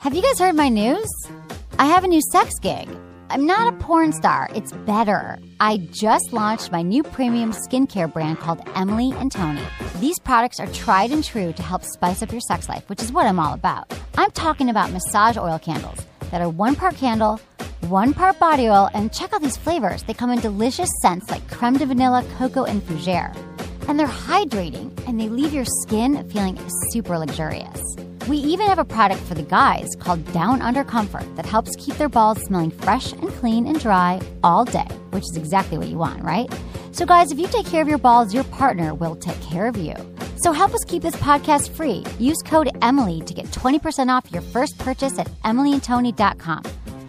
Have you guys heard my news? I have a new sex gig. I'm not a porn star, it's better. I just launched my new premium skincare brand called Emily and Tony. These products are tried and true to help spice up your sex life, which is what I'm all about. I'm talking about massage oil candles that are one part candle, one part body oil, and check out these flavors. They come in delicious scents like creme de vanilla, cocoa, and fougere. And they're hydrating and they leave your skin feeling super luxurious. We even have a product for the guys called Down Under Comfort that helps keep their balls smelling fresh and clean and dry all day, which is exactly what you want, right? So, guys, if you take care of your balls, your partner will take care of you. So, help us keep this podcast free. Use code Emily to get 20% off your first purchase at emilyandtony.com.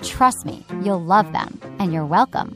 Trust me, you'll love them, and you're welcome.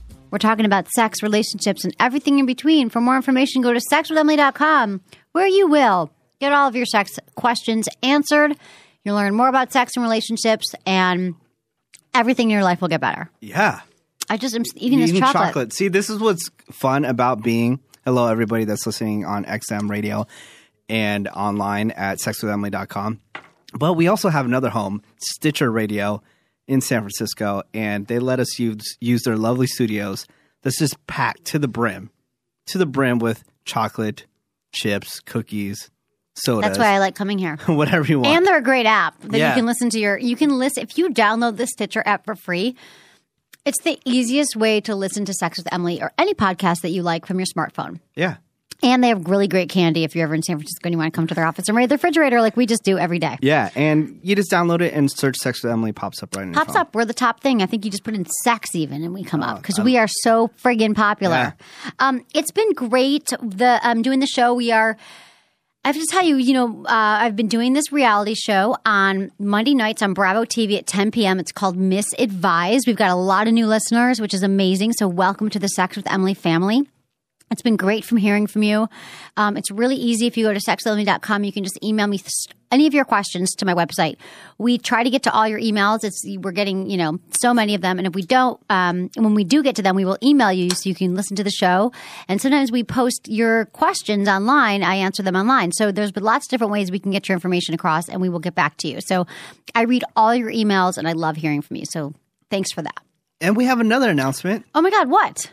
We're talking about sex, relationships, and everything in between. For more information, go to sexwithemily.com, where you will get all of your sex questions answered. You'll learn more about sex and relationships, and everything in your life will get better. Yeah. I just am eating this Eating chocolate. See, this is what's fun about being. Hello, everybody that's listening on XM radio and online at sexwithemily.com. But we also have another home, Stitcher Radio in San Francisco, and they let us use, use their lovely studios that's just packed to the brim, to the brim with chocolate, chips, cookies, sodas. That's why I like coming here. whatever you want. And they're a great app that Yeah. you can listen to your. You can listen if you download the Stitcher app for free. It's the easiest way to listen to Sex with Emily or any podcast that you like from your smartphone. yeah. And they have really great candy if you're ever in San Francisco and you want to come to their office and raid the refrigerator like we just do every day. Yeah, and you just download it and search Sex with Emily pops up right in Pops up. We're the top thing. I think you just put in sex even and we come up because we are so friggin' popular. Um, it's been great. The um, doing the show. We are. I have to tell you, you know, uh, I've been doing this reality show on Monday nights on Bravo TV at 10 p.m. It's called Miss Advised. We've got a lot of new listeners, which is amazing. So, welcome to the Sex with Emily family. It's been great from hearing from you. Um, it's really easy. If you go to sexwithemily.com, you can just email me th- any of your questions to my website. We try to get to all your emails. It's we're getting you know so many of them, and if we don't, um, when we do get to them, we will email you so you can listen to the show. And sometimes we post your questions online. I answer them online. So there's been lots of different ways we can get your information across, and we will get back to you. So I read all your emails, and I love hearing from you. So thanks for that. And we have another announcement. Oh my God, what?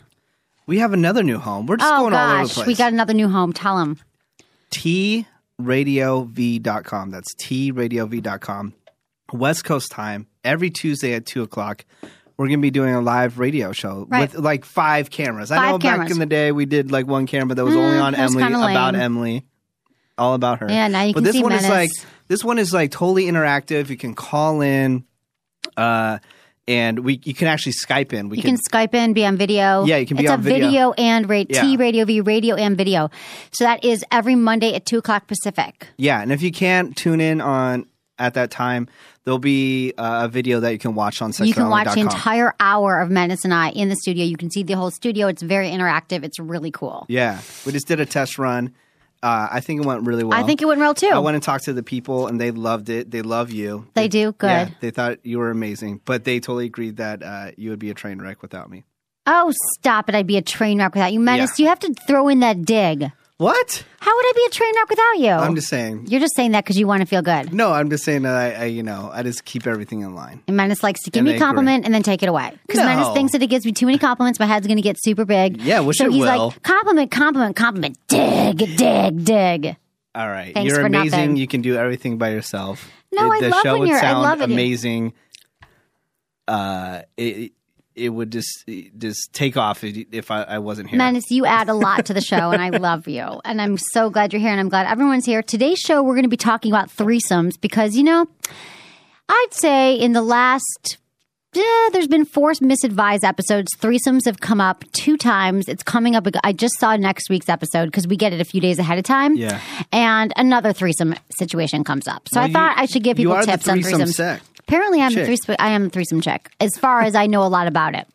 We have another new home. We're just Oh going all over the gosh, place. we got another new home. Tell them. tradiov.com. That's tradiov.com. West Coast time, every Tuesday at 2 o'clock. We're going to be doing a live radio show Right. with like five cameras. I Five know back in the day we did like one camera that was only on Emily, about. Emily, all about her. Yeah, now you but can this see one is like this one is like totally interactive. You can call in, uh, and we you can actually Skype in. We You can Skype in, be on video. Yeah, you can be it's on a video. and ra- Yeah. T Radio V radio and video. So that is every Monday at two o'clock Pacific. Yeah, and if you can't tune in on at that time, there'll be uh, a video that you can watch on you can watch the entire hour of Menace and I in the studio. You can see the whole studio. It's very interactive. It's really cool. Yeah, we just did a test run. Uh, I think it went really well. I think it went real too. I went and talked to the people, and they loved it. They love you. They do? Good. Yeah, they thought you were amazing, but they totally agreed that uh, you would be a train wreck without me. oh, stop it! I'd be a train wreck without you, Menace. Yeah. You have to throw in that dig. What? How would I be a train wreck without you? I'm just saying. You're just saying that because you want to feel good. No, I'm just saying that I, I, you know, I just keep everything in line. And Menace likes to give And me a compliment and then take it away. Because No. Menace thinks that it gives me too many compliments, my head's going to get super big. Yeah, which so it he's will. like, compliment, compliment, compliment, dig, dig, dig. All right, Thanks you're for amazing. nothing. You can do everything by yourself. No, the, I the love show when would you're- I sound love it. amazing. Uh, it it would just just take off if if I, I wasn't here. Menace, you add a lot to the show, and I love you. And I'm so glad you're here, and I'm glad everyone's here. Today's show, we're going to be talking about threesomes because, you know, I'd say in the last yeah, there's been four Miss Advised episodes. Threesomes have come up two times. It's coming up. I just saw next week's episode because we get it a few days ahead of time. Yeah. And another threesome situation comes up. So Well, I you- thought I should give people tips on threesome threesomes. sec- Apparently, I'm chick. threesome. I am the threesome chick, as far as I know a lot about it.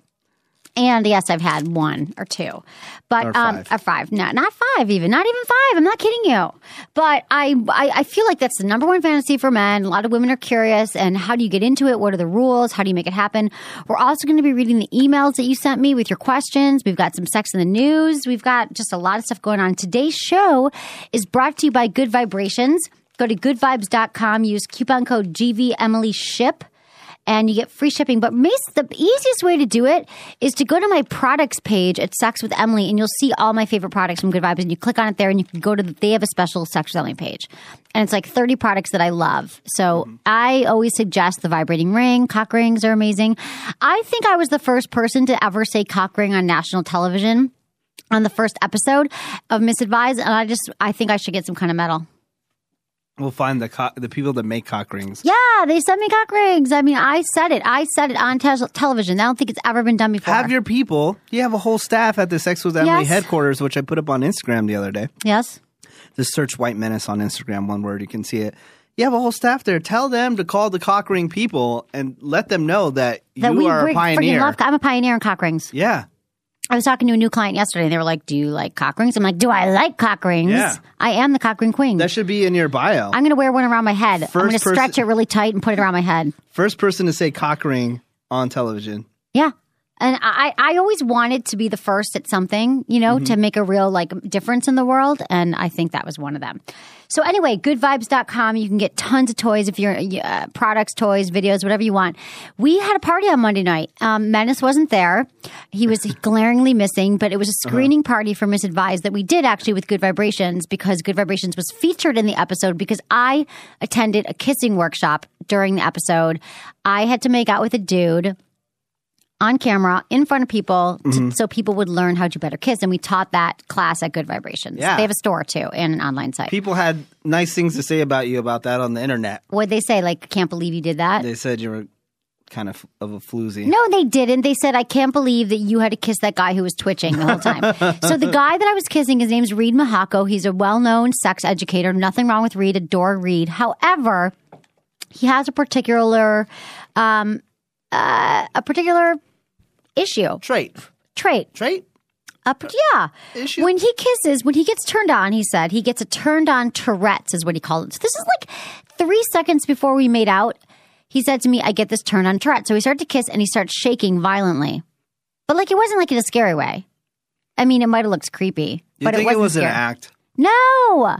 And yes, I've had one or two, but Or um, five. or five. No, not five even. Not even five. I'm not kidding you. But I, I, I feel like that's the number one fantasy for men. A lot of women are curious. And how do you get into it? What are the rules? How do you make it happen? We're also going to be reading the emails that you sent me with your questions. We've got some sex in the news. We've got just a lot of stuff going on. Today's show is brought to you by Good Vibrations. Go to goodvibes.com. Use coupon code GVEmilyShip and you get free shipping. But the easiest way to do it is to go to my products page at Sex with Emily, and you'll see all my favorite products from Good Vibes. And you click on it there, and you can go to the, they have a special Sex with Emily page, and it's like thirty products that I love. So mm-hmm. I always suggest the vibrating ring. Cock rings are amazing. I think I was the first person to ever say cock ring on national television. On the first episode of Miss Advised, and I just I think I should get some kind of medal. We'll find the co- the people that make cock rings. Yeah, they sent me cock rings. I mean, I said it. I said it on te- television. I don't think it's ever been done before. Have your people. You have a whole staff at the Sex with Emily Yes. headquarters, which I put up on Instagram the other day. yes. Just search White Menace on Instagram, one word, you can see it. You have a whole staff there. Tell them to call the cock ring people and let them know that, That you we are a pioneer. love. I'm a pioneer in cock rings. yeah. I was talking to a new client yesterday, and they were like, "Do you like cock rings?" I'm like, "Do I like cock rings? Yeah. I am the cock ring queen. That should be in your bio. I'm going to wear one around my head. I'm going to stretch it really tight and put it around my head. First person to say cock ring on television. Yeah. And I, I always wanted to be the first at something, you know, Mm-hmm. to make a real like difference in the world. And I think that was one of them. So anyway, goodvibes.com. You can get tons of toys if you're uh, products, toys, videos, whatever you want. We had a party on Monday night. Um, Menace wasn't there. He was glaringly missing, but it was a screening party for Miss Advised that we did actually with Good Vibrations because Good Vibrations was featured in the episode because I attended a kissing workshop during the episode. I had to make out with a dude on camera in front of people to, Mm-hmm. so people would learn how to better kiss. And we taught that class at Good Vibrations. Yeah. They have a store too and an online site. People had nice things to say about you about that on the internet. What'd they say? Like, can't believe you did that? They said you were kind of of a floozy. no, they didn't. They said, I can't believe that you had to kiss that guy who was twitching the whole time. so the guy that I was kissing, his name's Reid Mihalko. He's a well-known sex educator. Nothing wrong with Reid. Adore Reed. However, he has a particular, um, uh, a particular issue, Trait. trait. Trait? Up, uh, yeah. Issue? When he kisses, when he gets turned on, he said he gets a turned on Tourette's, is what he called it. So this is like three seconds before we made out. He said to me, "I get this turned on Tourette." So we start to kiss, and he starts shaking violently, but like it wasn't like in a scary way. I mean, it might have looked creepy, You but think it it wasn't was an act? No.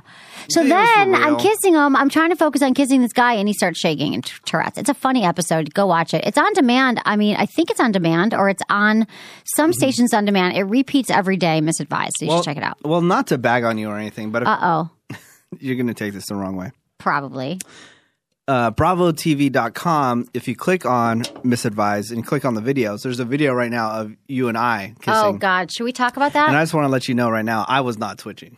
So think it was then I'm kissing him. I'm trying to focus on kissing this guy, and he starts shaking and Tourette's. It's a funny episode. Go watch it. It's on demand. I mean, I think it's on demand, or it's on some Mm-hmm. stations on demand. It repeats every day. Miss Advised. So you should check it out. Well, not to bag on you or anything, but Uh oh. you're going to take this the wrong way. Probably. uh, bravotv.com, if you click on Miss Advised and click on the videos, there's a video right now of you and I kissing. Oh God. Should we talk about that? And I just want to let you know right now, I was not twitching.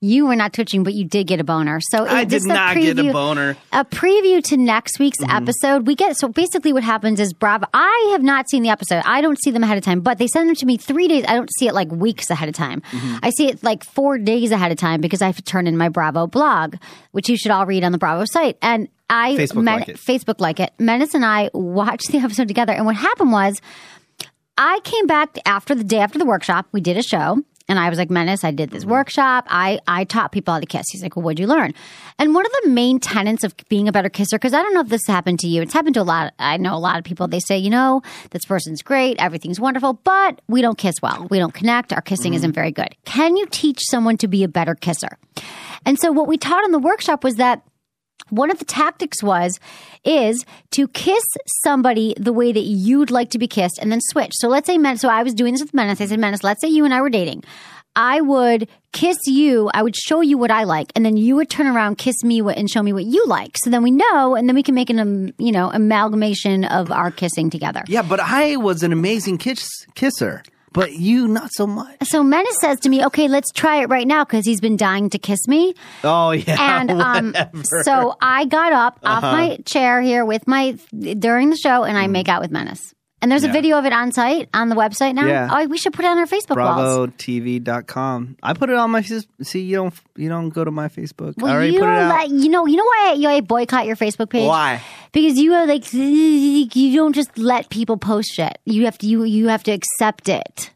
You were not twitching, but you did get a boner. So I it- did not get a boner. A preview to next week's Mm-hmm. episode. We get so basically what happens is Bravo. I have not seen the episode. I don't see them ahead of time, but they send them to me three days. I don't see it like weeks ahead of time. Mm-hmm. I see it like four days ahead of time because I have to turn in my Bravo blog, which you should all read on the Bravo site. And I Facebook like it. Facebook like it. Menace and I watched the episode together, and what happened was. I came back after the day after the workshop. We did a show. And I was like, Menace, I did this workshop. I, I taught people how to kiss. He's like, well, what'd you learn? And one of the main tenets of being a better kisser, because I don't know if this happened to you. It's happened to a lot. I know a lot of people. They say, you know, this person's great. Everything's wonderful, but we don't kiss well. We don't connect. Our kissing isn't mm-hmm. very good. Can you teach someone to be a better kisser? And so what we taught in the workshop was that one of the tactics was is to kiss somebody the way that you'd like to be kissed and then switch. So let's say Men so I was doing this with Menace. I said, Menace, let's say you and I were dating. I would kiss you, I would show you what I like, and then you would turn around, kiss me and show me what you like. So then we know, and then we can make an um, you know amalgamation of our kissing together. Yeah, but I was an amazing kiss- kisser. But you not so much. So Menace says to me, "Okay, let's try it right now," because he's been dying to kiss me. Oh yeah, And um, so I got up off Uh-huh. my chair here with my during the show, and I Mm. make out with Menace. And there's a video of it on site on the website now. Yeah. Oh, we should put it on our Facebook. BravoTV.com. I put it on my see. You don't you don't go to my Facebook. I Well, already you put it out. you know. You know why you I boycott your Facebook page? Why? Because you are like you don't just let people post shit. You have to you you have to accept it.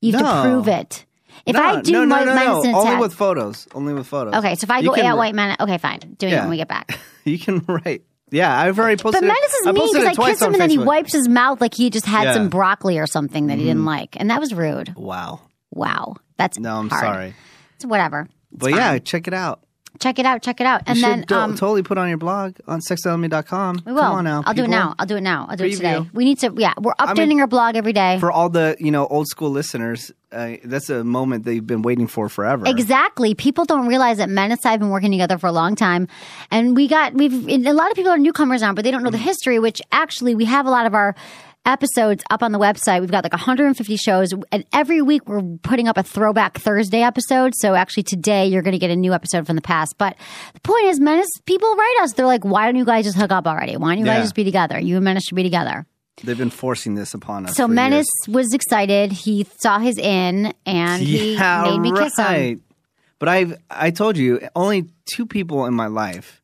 You have No. to prove it. If no, I do no, no, White no, no. only with photos. Only with photos. okay. So if I You go at write- White Man, okay, fine. Doing it Yeah. when we get back. you can write. Yeah, I've already posted. But. Menace is I mean because I kissed him and then he Facebook. wipes his mouth like he just had Yeah. Mm-hmm. some broccoli or something that he didn't like, and that was rude. Wow. Wow, that's No, I'm hard. sorry. It's whatever. But yeah, check it out. Check it out. Check it out, and you then do- um, totally put on your blog on sexelement.com. we will. Come on now. I'll do it now. I'll do it now. I'll do it today. We need to. Yeah, we're updating mean- our blog every day. For all the you know old school listeners, uh, that's a moment they've been waiting for forever. Exactly. People don't realize that Men and I have been working together for a long time, and we got we've a lot of people are newcomers now, but they don't know the history. Which actually, we have a lot of our episodes up on the website. We've got like 150 shows, and every week we're putting up a Throwback Thursday episode. So actually, today you're going to get a new episode from the past. But the point is, Menace people write us. They're like, "Why don't you guys just hook up already? Why don't you Yeah. guys just be together? You and Menace should be together." They've been forcing this upon us. So Menace years. was excited. He saw his in, and he yeah, made me kiss him. But I've I told you only two people in my life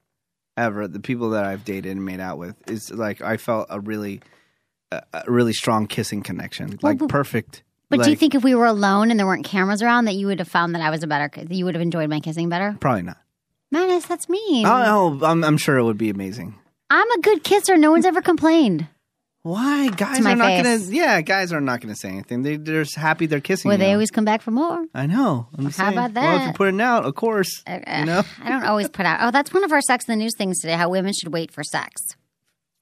ever the people that I've dated and made out with is like I felt a really a, a really strong kissing connection like but- perfect. But do you think if we were alone and there weren't cameras around, that you would have found that I was a better, that you would have enjoyed my kissing better? probably not? Menace, that's mean. Oh, no, I'm I'm sure it would be amazing. I'm a good kisser. No one's ever complained. Why guys are not face. gonna? Yeah, guys are not gonna say anything. They they're just happy they're kissing. Where they always come back for more. I know. I'm just How about Well, if you that? put it out, of course. Uh, you know. I don't always put out. Oh, that's one of our Sex in the News things today. How women should wait for sex.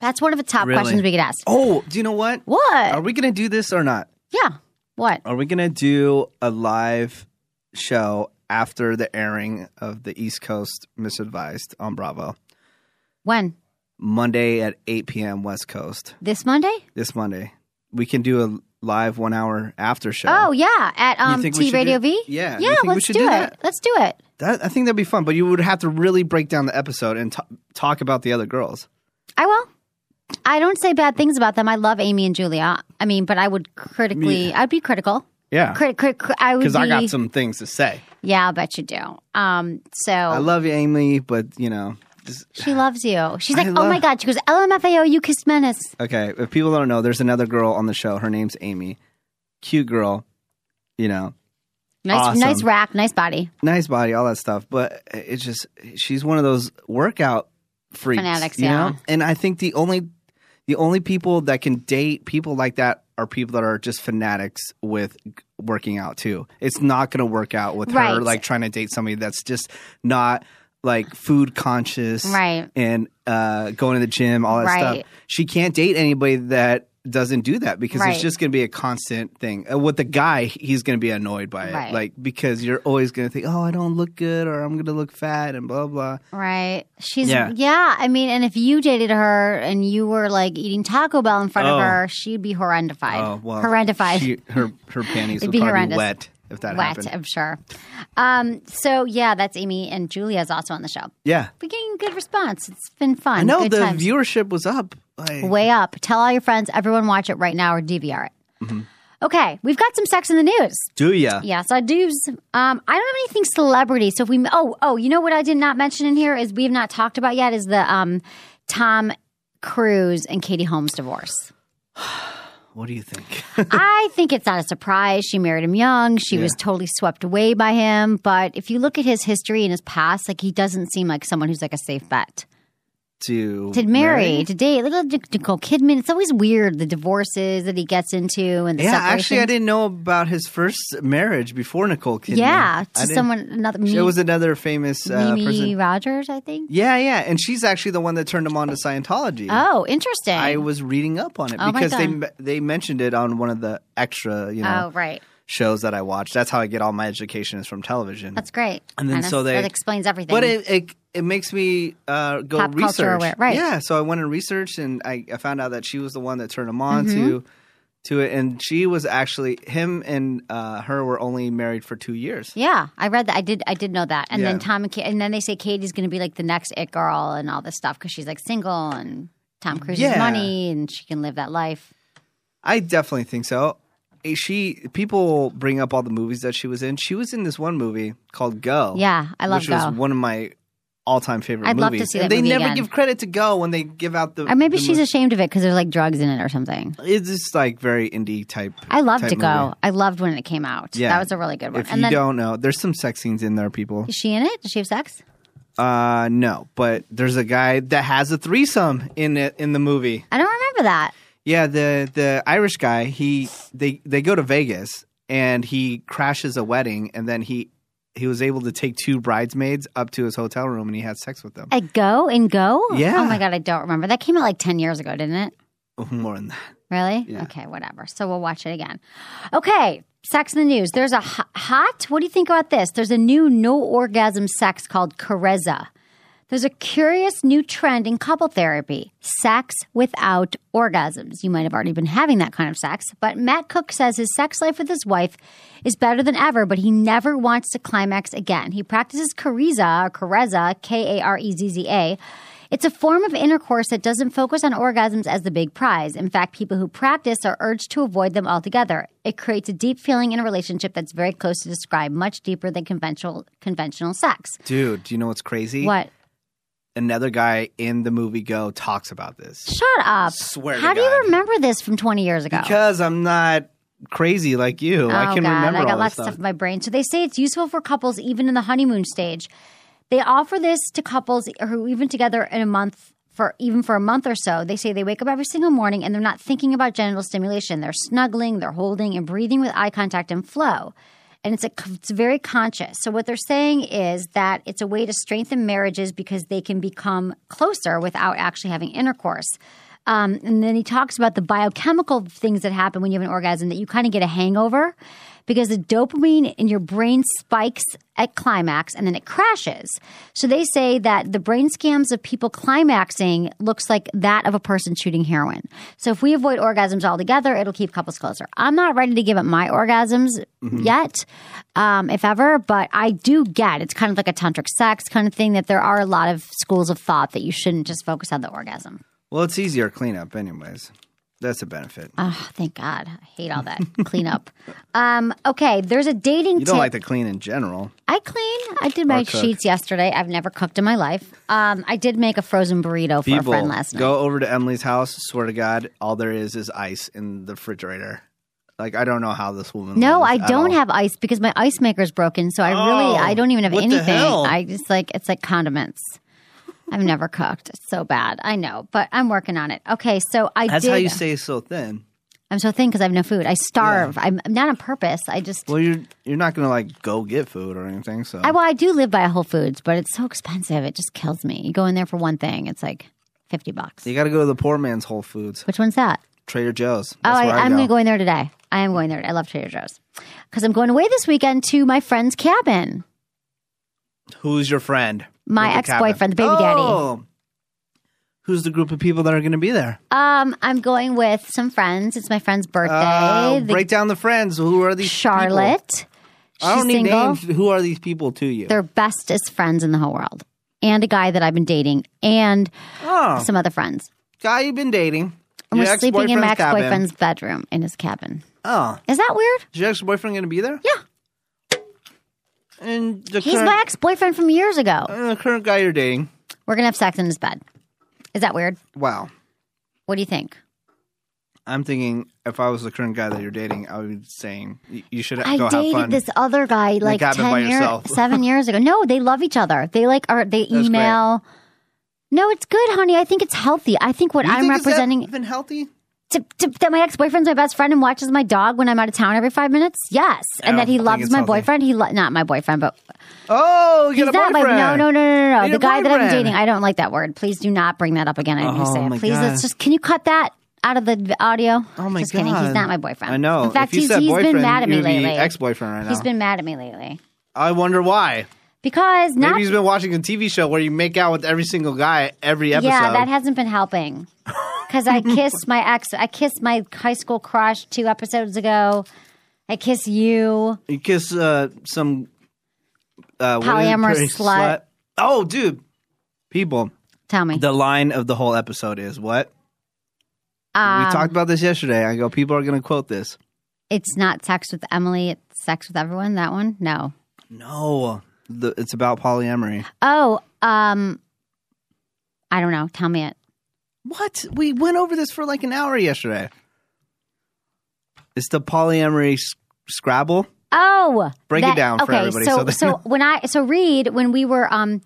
That's one of the top Really? questions we get asked. Oh, do you know what? What? Are we gonna do this or not? yeah. What? Are we gonna do a live show after the airing of the East Coast Miss Advised on Bravo? When? Monday at 8 p.m. West Coast. This Monday? This Monday. We can do a live one hour after show. Oh yeah, at um, think we T should Radio do- V. Yeah, you yeah. think we Let's should do, do it. that? Let's do it. That, I think that'd be fun, but you would have to really break down the episode and t- talk about the other girls. I will. I don't say bad things about them. I love Amy and Julia. I mean, but I would critically. I'd be critical. Yeah. Crit, crit, crit, I would Because be. I got some things to say. Yeah, I'll bet you do. Um, so I love you, Amy, but you know, she loves you. She's I like, oh love- my god. She goes, LMFAO, you kissed Menace. okay. If people don't know, there's another girl on the show. Her name's Amy. Cute girl. You know, Nice, Awesome. nice rack, nice body. nice body, all that stuff. But it's just she's one of those workout freaks, Fanatics, you yeah. know. And I think the only the only people that can date people like that are people that are just fanatics with working out too. It's not going to work out with her like trying to date somebody that's just not like food conscious, Right. And uh, going to the gym, all that Right. stuff. She can't date anybody that doesn't do that because Right. it's just going to be a constant thing. Uh, with the guy, he's going to be annoyed by it, Right. like because you're always going to think, "Oh, I don't look good," or "I'm going to look fat," and blah blah. Right. She's Yeah. yeah. I mean, and if you dated her and you were like eating Taco Bell in front Oh. of her, she'd be horrendified. Oh well, horrendified. She, her her panties would be probably horrendous. wet if that Wet, happened. I'm sure. Um, so yeah, that's Amy and Julia is also on the show. Yeah, We're getting good response. It's been fun. I know Good the times. viewership was up. Like, way up. Tell all your friends. Everyone watch it right now or DVR it. Mm-hmm. Okay, we've got some sex in the news. do ya? Yes, I do. Um, I don't have anything celebrity. So if we, oh, oh, you know what I did not mention in here is we have not talked about yet is the um, Tom Cruise and Katie Holmes divorce. What do you think? I think it's not a surprise. She married him young. She was totally swept away by him. But if you look at his history and his past, like he doesn't seem like someone who's like a safe bet. To To marry, to date, look at Nicole Kidman. It's always weird the divorces that he gets into and the Yeah, actually, I didn't know about his first marriage before Nicole Kidman. Yeah, to someone another. It was another famous uh, Mimi person. Rogers, I think. Yeah, yeah, and she's actually the one that turned him on to Scientology. Oh, interesting. I was reading up on it Oh because they they mentioned it on one of the extra you know oh, right. shows that I watched. That's how I get all my education is from television. That's great. And then Kinda- so they- that explains everything. but it, it it makes me uh, go Pop research. right. Yeah, so I went and researched, and I, I found out that she was the one that turned him on Mm-hmm. to to it, and she was actually him and uh, her were only married for two years. Yeah, I read that. I did. I did know that. And then Tom and, Ka- and then they say Katie's going to be like the next it girl and all this stuff because she's like single and Tom Cruise's Yeah. money and she can live that life. I definitely think so. Eh, She people bring up all the movies that she was in. She was in this one movie called Go. Yeah, I love it. which was one of my all-time favorite I'd movies. love to see and that they movie never again. give credit to Go when they give out the. Or maybe the she's ashamed of it because there's like drugs in it or something. It's just like very indie type. I loved type to go. movie. I loved when it came out. Yeah. that was a really good one. If and you don't know, there's some sex scenes in there, people. is she in it? Does she have sex? Uh, no, but there's a guy that has a threesome in it in the movie. I don't remember that. Yeah, the the Irish guy. He they they go to Vegas and he crashes a wedding, and then he he was able to take two bridesmaids up to his hotel room, and he had sex with them. At Go and Go? Yeah. Oh my god, I don't remember. That came out like ten years ago, didn't it? Oh, more than that. Really? Yeah. Okay, whatever. So we'll watch it again. Okay, sex in the news. There's a hot. What do you think about this? There's a new no orgasm sex called Carezza. There's a curious new trend in couple therapy sex without orgasms. You might have already been having that kind of sex, but Matt Cook says his sex life with his wife is better than ever, but he never wants to climax again. He practices Carezza, or Carezza, K A R E Z Z A. It's a form of intercourse that doesn't focus on orgasms as the big prize. In fact, people who practice are urged to avoid them altogether. It creates a deep feeling in a relationship that's very close to describe, much deeper than conventional conventional sex. Dude, do you know what's crazy? What? Another guy in the movie Go talks about this. Shut up. Swear to How do you remember this from 20 years ago? Because I'm not crazy like you. I oh can God, remember I got lots of stuff in my brain. So they say it's useful for couples even in the honeymoon stage. They offer this to couples who even together in a month for even for a month or so. They say they wake up every single morning and they're not thinking about genital stimulation. They're snuggling, they're holding and breathing with eye contact and flow. And it's a it's very conscious. So what they're saying is that it's a way to strengthen marriages because they can become closer without actually having intercourse. Um, and then he talks about the biochemical things that happen when you have an orgasm that you kind of get a hangover because the dopamine in your brain spikes at climax and then it crashes. So they say that the brain scans of people climaxing looks like that of a person shooting heroin. So if we avoid orgasms altogether, it'll keep couples closer. I'm not ready to give up my orgasms yet, um, if ever, but I do get it's kind of like a tantric sex kind of thing that there are a lot of schools of thought that you shouldn't just focus on the orgasm. Well, it's easier cleanup, anyways. That's a benefit. Oh, thank God. I hate all that cleanup. Um, okay, there's a dating you don't tip. like to clean in general. I clean. I did my sheets yesterday. I've never cooked in my life. Um, I did make a frozen burrito for a friend last night. go over to Emily's house. Swear to God, all there is is ice in the refrigerator. Like I don't know how this woman. no, I don't all. have ice because my ice maker's broken. So I really, Oh, I don't even have anything. I just like it's like condiments. I've never cooked. It's so bad. I know, but I'm working on it. Okay, so I That's did. how you stay so thin. I'm so thin because I have no food. I starve. I'm I'm not on purpose. I just. Well, you're you're not gonna like go get food or anything. So I, well, I do live by a Whole Foods, but it's so expensive. It just kills me. You go in there for one thing, it's like fifty bucks. you got to go to the poor man's Whole Foods, Which one's that? Trader Joe's. Oh, That's I, I I'm go. going to go in there today. I am going there. I love Trader Joe's because I'm going away this weekend to my friend's cabin. Who's your friend? My ex-boyfriend, the baby cabin? daddy. Oh. Who's the group of people that are going to be there? Um, I'm going with some friends. It's my friend's birthday. Uh, The- break down the friends. Who are these? people? Charlotte. I don't need single. names. Who are these people to you? They're bestest friends in the whole world, and a guy that I've been dating, and oh, some other friends. guy you've been dating. And we're sleeping in my ex-boyfriend's ex-boyfriend's bedroom in his cabin. Oh, Is that weird? is your ex-boyfriend going to be there? Yeah. And the He's current, my ex-boyfriend from years ago. uh, the current guy you're dating. We're gonna have sex in his bed. Is that weird? Wow. What do you think? I'm thinking if I was the current guy that you're dating, I would be saying y- you should I go have dated fun. this other guy like by ten years, yourself. seven years ago. No, they love each other. They like are they great. email. No, it's good, honey. I think it's healthy. I think what You I'm think it's representing been healthy? To, to, that my ex boyfriend's my best friend and watches my dog when I'm out of town every five minutes. Yes, and that he loves my healthy. boyfriend. He lo- not my boyfriend, but Oh, you he's not my boyfriend. no no no no no no. The guy that I'm dating. I don't like that word. Please do not bring that up again. I Oh, say it. Please, God. let's just. Can you cut that? Out of the audio. Oh my just god! kidding. He's not my boyfriend. I know. In fact, if you he's, said he's been mad at me lately. Ex-boyfriend right now. He's been mad at me lately I wonder why. Because not Maybe he's been watching a TV show where you make out with every single guy every episode. Yeah, that hasn't been helping. because I kissed my ex. I kissed my high school crush two episodes ago. I kiss you. You kiss uh, some uh, what is it? Polyamorous Pretty slut. Oh, dude, people. Tell me. The line of the whole episode is what? Um, we talked about this yesterday. I go, people are going to quote this. It's not sex with Emily. It's sex with everyone. That one. No. No, the, it's about polyamory. Oh, um, I don't know. Tell me it. What? We went over this for like an hour yesterday. It's the polyamory s- Scrabble. Oh, Break it down for okay, everybody So, so so when I so Reid, when we were um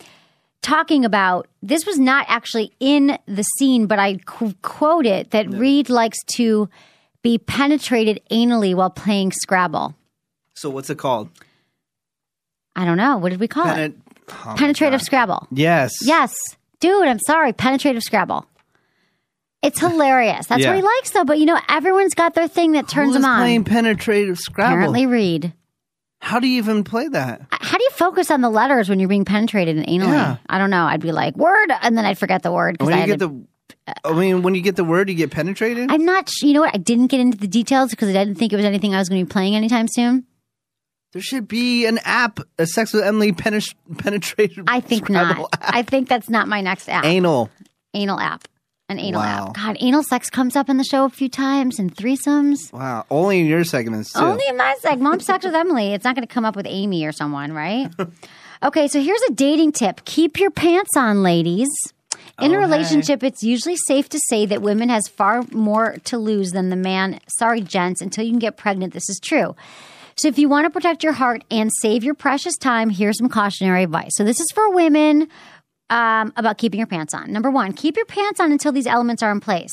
talking about this was not actually in the scene, but I qu- quote it that Reid likes to be penetrated anally while playing Scrabble. So what's it called? I don't know. What did we call it? Oh Penetrative Scrabble. Yes. Yes, dude. I'm sorry. Penetrative Scrabble. It's hilarious. That's Yeah. what he likes, though. But you know, everyone's got their thing that turns Who is them on. playing penetrative Scrabble? Apparently, Reid. How do you even play that? How do you focus on the letters when you're being penetrated and anally? Yeah. I don't know. I'd be like word, and then I'd forget the word because When I you had get to- the, I mean, when you get the word, you get penetrated. I'm not. sh- You know what? I didn't get into the details because I didn't think it was anything I was going to be playing anytime soon. There should be an app, a Sex with Emily penet- penetrative. I think not. I think that's not my next app. Anal. Anal app. An anal Wow. app. God, anal sex comes up in the show a few times and threesomes. Wow. Only in your segments too. Only in my segment. Mom sex with Emily. It's not going to come up with Amy or someone, right? okay, so here's a dating tip: keep your pants on, ladies. In a relationship, it's usually safe to say that women has far more to lose than the man. Sorry, gents, until you can get pregnant, this is true. So if you want to protect your heart and save your precious time, here's some cautionary advice. So this is for women um, about keeping your pants on. Number one, keep your pants on until these elements are in place.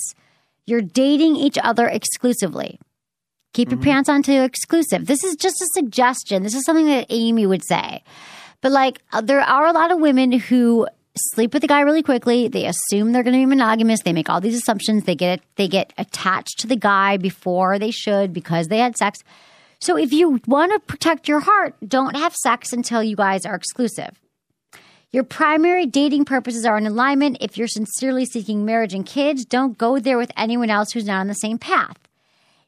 You're dating each other exclusively. Keep your pants on to exclusive. This is just a suggestion. This is something that Amy would say. But like, uh, there are a lot of women who sleep with the guy really quickly. They assume they're going to be monogamous. They make all these assumptions. They get they get attached to the guy before they should because they had sex. So if you want to protect your heart, don't have sex until you guys are exclusive. Your primary dating purposes are in alignment. If you're sincerely seeking marriage and kids, don't go there with anyone else who's not on the same path.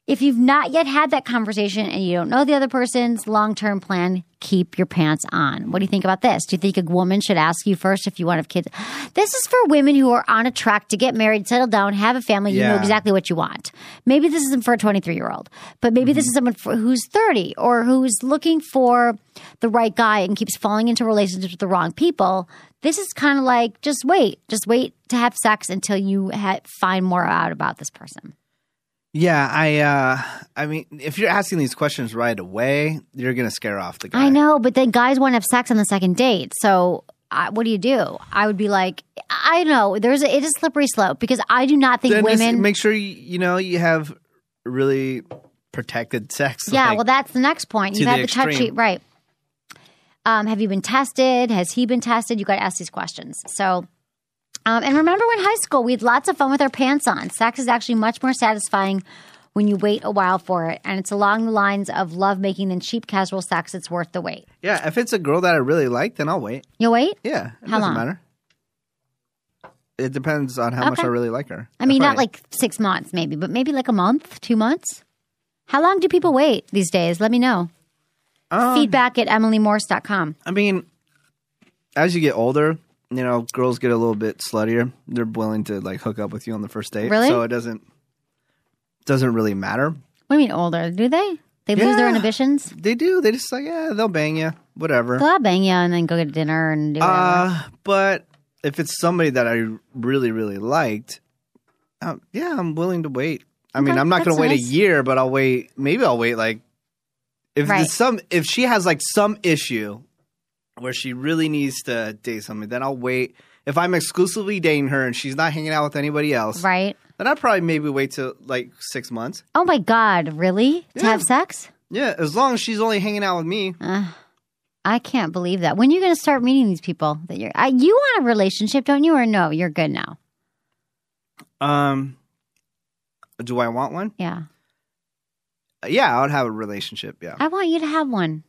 If you've not yet had that conversation and you don't know the other person's long term plan, keep your pants on. What do you think about this? Do you think a woman should ask you first if you want to have kids? This is for women who are on a track to get married, settle down, have a family. You know exactly what you want. Maybe this isn't for a 23 year old, but maybe this mm-hmm. is someone for, who's 30 or who's looking for the right guy and keeps falling into relationships with the wrong people. This is kind of like just wait, just wait to have sex until you ha- find more out about this person. Yeah, I. uh I mean, if you're asking these questions right away, you're gonna scare off the guy. I know, but then guys want to have sex on the second date. So I, what do you do? I would be like, I know there's a, it is a slippery slope because I do not think Then women. make sure you, you know you have really protected sex. yeah, like- well, that's the next point. You the have the touch extreme. sheet, right? Um, have you been tested? Has he been tested? You got to ask these questions. So. Um, and remember when high school we had lots of fun with our pants on. Sex is actually much more satisfying when you wait a while for it, and it's along the lines of love making than cheap casual sex. It's worth the wait. yeah. If it's a girl that I really like, then I'll wait. You'll wait? Yeah, it How doesn't long? matter. It depends on how much I really like her. I mean, not like six months, maybe, but maybe like a month, two months. How long do people wait these days? Let me know. Um, Feedback at emilymorse.com. I mean, as you get older, you know, girls get a little bit sluttier. They're willing to like hook up with you on the first date. Really? So it doesn't doesn't really matter. What do you mean older? Do they? They lose their Yeah. inhibitions? They do. They just like yeah, they'll bang you, whatever. They'll bang you and then go get dinner and do whatever. Uh, but if it's somebody that I really really liked, um, yeah, I'm willing to wait. I mean, Okay, I'm not going that's to wait nice. a year, but I'll wait. Maybe I'll wait like if Right. there's some if she has like some issue where she really needs to date somebody, then I'll wait. If I'm exclusively dating her and she's not hanging out with anybody else, right? then I'd probably maybe wait till like six months. Oh my God, really? To have sex? Yeah, as long as she's only hanging out with me. I can't believe that. When are you going to start meeting these people that you're? I, you want a relationship, don't you? Or no? You're good now. Um, do I want one? Yeah, Yeah, I would have a relationship. Yeah, I want you to have one.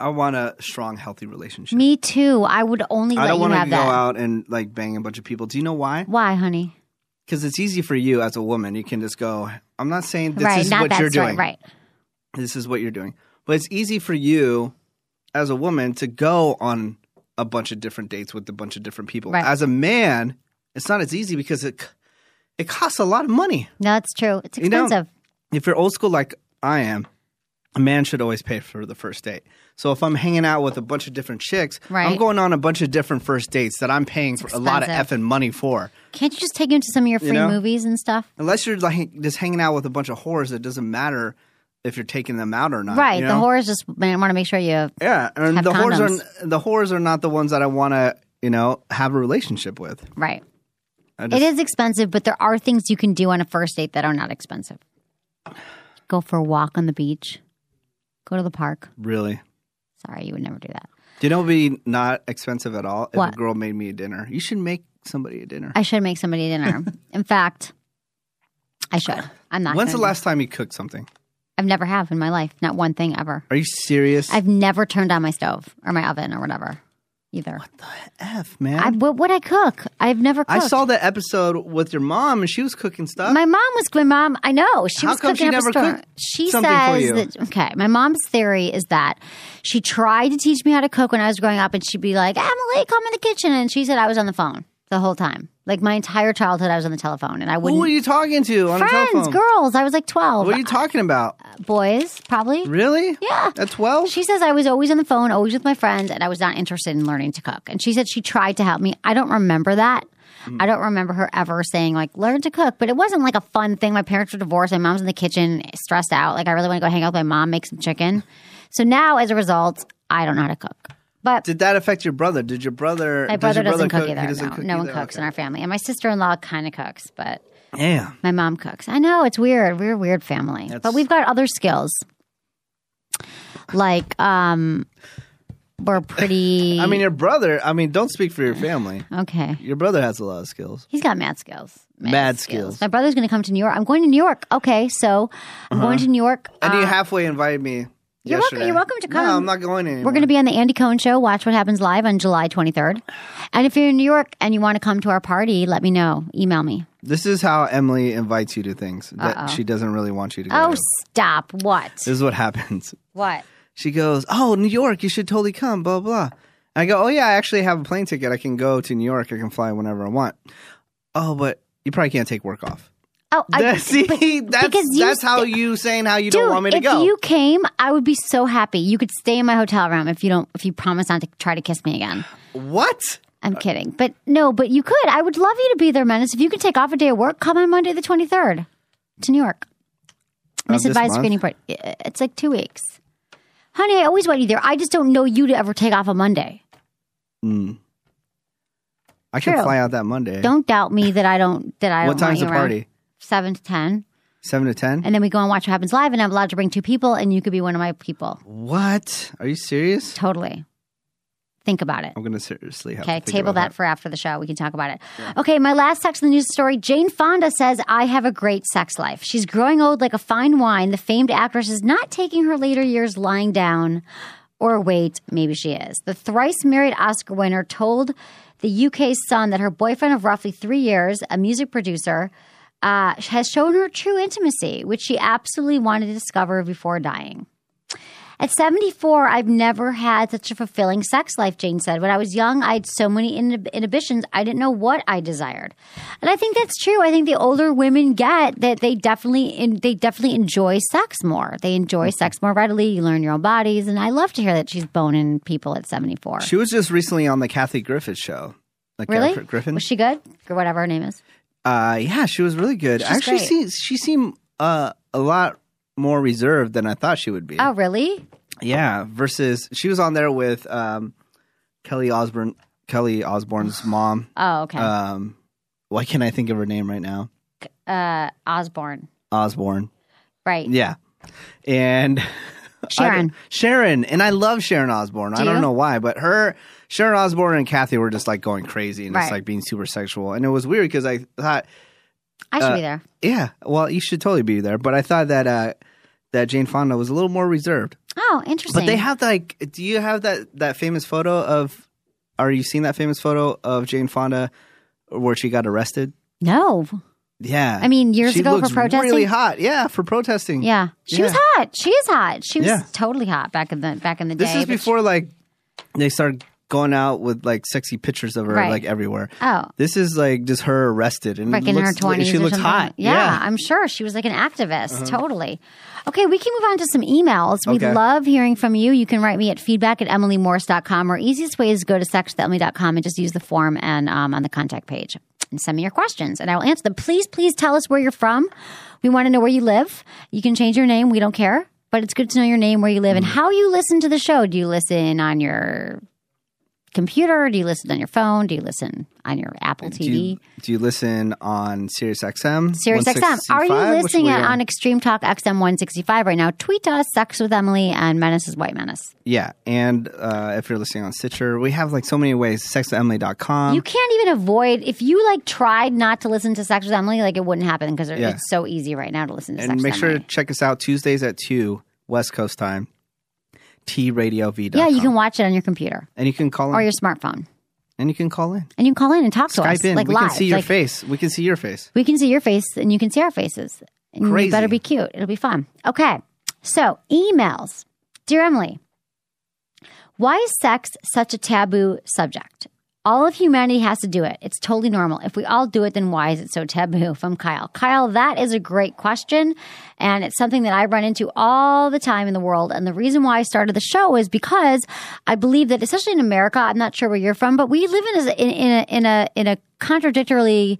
I want a strong, healthy relationship. Me too. I would only I let don't you want to go that. out and like bang a bunch of people. Do you know why? Why, honey? because it's easy for you as a woman. You can just go. I'm not saying this right, is what you're doing. Right. This is what you're doing. But it's easy for you as a woman to go on a bunch of different dates with a bunch of different people. Right. As a man, it's not as easy because it it costs a lot of money. No, that's true. It's You know, expensive. If you're old school like I am, a man should always pay for the first date. So if I'm hanging out with a bunch of different chicks, I'm going on a bunch of different first dates that I'm paying for a lot of effing money for. Can't you just take him to some of your free know? movies and stuff? Unless you're like just hanging out with a bunch of whores, it doesn't matter if you're taking them out or not. right. you The know? whores just want to make sure you. Yeah, and have the whores are the whores are not the ones that I want to you know have a relationship with. Right. Just, It is expensive, but there are things you can do on a first date that are not expensive. Go for a walk on the beach. Go to the park. really. Sorry, you would never do that. Do you know would be not expensive at all? If What? a girl made me a dinner, you should make somebody a dinner. I should make somebody dinner. In fact, I should. I'm not. When's the gonna do- last time you cooked something? I've never have in my life. Not one thing ever. Are you serious? I've never turned on my stove or my oven or whatever. Either. What the f man. I, what would I cook? I've never cooked. I saw that episode with your mom, and she was cooking stuff. My mom was my mom. I know she How was cooking she up a never storm. cooked She says that okay. My mom's theory is that she tried to teach me how to cook when I was growing up, and she'd be like, "Emily, come in the kitchen," and she said I was on the phone the whole time. Like my entire childhood, I was on the telephone, and I wouldn't. Who were you talking to on the Friends, telephone? girls. I was like twelve. What are you talking about? Boys, probably. Really? Yeah. At twelve? She says I was always on the phone, always with my friends, and I was not interested in learning to cook. And she said she tried to help me. I don't remember that. Hmm. I don't remember her ever saying like learn to cook, but it wasn't like a fun thing. My parents were divorced. My mom's in the kitchen, stressed out. Like I really want to go hang out with my mom, make some chicken. So now, as a result, I don't know how to cook. But Did that affect your brother? Did your brother? my does brother your doesn't cook He either. doesn't no, cook no one either? cooks in our family, and my sister in law kind of cooks, but Yeah. my mom cooks. I know it's weird. We're a weird family, That's- but we've got other skills. Like, um, we're pretty. I mean, your brother. I mean, don't speak for your family. okay. Your brother has a lot of skills. He's got mad skills. Mad skills. My brother's going to come to New York. I'm going to New York. Okay, so I'm going to New York. And you uh, halfway invited me. You're welcome- you're welcome to come. No, I'm not going anymore. we're going to be on the Andy Cohen Show. Watch what happens live on July 23rd. And if you're in New York and you want to come to our party, let me know. Email me. This is how Emily invites you to things that Uh-oh. she doesn't really want you to go. Oh, to. stop! What? This is what happens. What? She goes, "Oh, New York, you should totally come." Blah blah. I go, "Oh yeah, I actually have a plane ticket. I can go to New York. I can fly whenever I want." Oh, but you probably can't take work off. Oh, I, see, that's because you that's how you saying how you Dude, don't want me to if go. If you came, I would be so happy. You could stay in my hotel room if you don't. If you promise not to try to kiss me again. what? I'm kidding, but no, but you could. I would love you to be there, Menace. If you could take off a day of work, come on Monday the 23rd to New York. Of this Miss Advised screening party. It's like two weeks. Honey, I always want you there. I just don't know you to ever take off a Monday. Hmm. I can fly out that Monday. Don't doubt me that I don't. That I what don't time's the around. party? Seven to ten, Seven to ten. and then we go and watch what happens live. And I'm allowed to bring two people, and you could be one of my people. What? Are you serious? Totally. Think about it. I'm gonna seriously have Okay, to table about that for after the show. We can talk about it. Okay, my last Sex in the News story. Jane Fonda says, I have a great sex life. She's growing old like a fine wine. The famed actress is not taking her later years lying down. Or wait, maybe she is. The thrice married Oscar winner told the UK Sun that her boyfriend of roughly three years, a music producer, uh, has shown her true intimacy, which she absolutely wanted to discover before dying. At 74, I've never had such a fulfilling sex life, Jane said. When I was young, I had so many inhib- inhibitions, I didn't know what I desired. And I think that's true. I think the older women get that they definitely in, they definitely enjoy sex more. They enjoy sex more readily. You learn your own bodies, and I love to hear that she's boning people at 74. She was just recently on the Kathy Griffith show. Like really? Griffin. Was she good? Or whatever her name is. Uh, yeah, she was really good. She's Actually, great. she, she seemed uh, a lot more reserved than I thought she would be. Oh, really? Yeah, versus she was on there with um, Kelly Osbourne, Kelly Osbourne's mom. Oh, okay. Um, why can't I think of her name right now? uh, Osborne. Osbourne. Right. Yeah, and Sharon. I- Sharon, and I love Sharon Osbourne. I Do don't you? know why, but her Sharon Osbourne and Kathy were just like going crazy and Right. just like being super sexual, and it was weird because I thought, I should uh, be there. yeah, well, you should totally be there, but I thought that uh, that Jane Fonda was a little more reserved. Oh, interesting. But they have like, do you have that that famous photo of? Are you seeing that famous photo of Jane Fonda where she got arrested? no. Yeah. I mean, years She ago for protesting? Really hot. Yeah, for protesting. Yeah, she was hot. She is hot. She was Yeah. totally hot back in the back in the day. This is but she- before like they started going out with like sexy pictures of her Right. like everywhere. Oh. This is like just her arrested and like in her twenties. She looks something. hot. Yeah, I'm sure she was like an activist. Totally. Okay, we can move on to some emails. We Okay. love hearing from you. You can write me at feedback at emilymorse.com or easiest way is go to sexwithemily.com and just use the form and um, on the contact page and send me your questions and I will answer them. Please, please tell us where you're from. We want to know where you live. You can change your name. We don't care. But it's good to know your name, where you live, and how you listen to the show. Do you listen on your computer? Do you listen on your phone? Do you listen on your Apple TV? Do you, do you listen on Sirius XM? Sirius XM. Are you listening on Extreme Talk XM 165 right now? Tweet us, Sex with Emily and Menace is White Menace. Yeah, and uh, if you're listening on Stitcher, we have like so many ways. Sexwithemily.com. you can't even avoid, if you like tried not to listen to Sex with Emily, like it wouldn't happen because Yeah. it's so easy right now to listen to and Sex make sure to check us out Tuesdays at 2 West Coast time. TRadioV.com. Yeah, you can watch it on your computer And you can call in. or your smartphone. and you can call in. And you can call in and talk to us. Skype in. Like we live. can see your Like, face. We can see your face. We can see your face and you can see our faces. And Crazy. you better be cute. It'll be fun. Okay. So, emails. Dear Emily, why is sex such a taboo subject? All of humanity has to do it. It's totally normal. If we all do it, then why is it so taboo? From Kyle. Kyle, that is a great question. And it's something that I run into all the time in the world. And the reason why I started the show is because I believe that, especially in America, I'm not sure where you're from, but we live in a, in, a, in a, in a contradictorily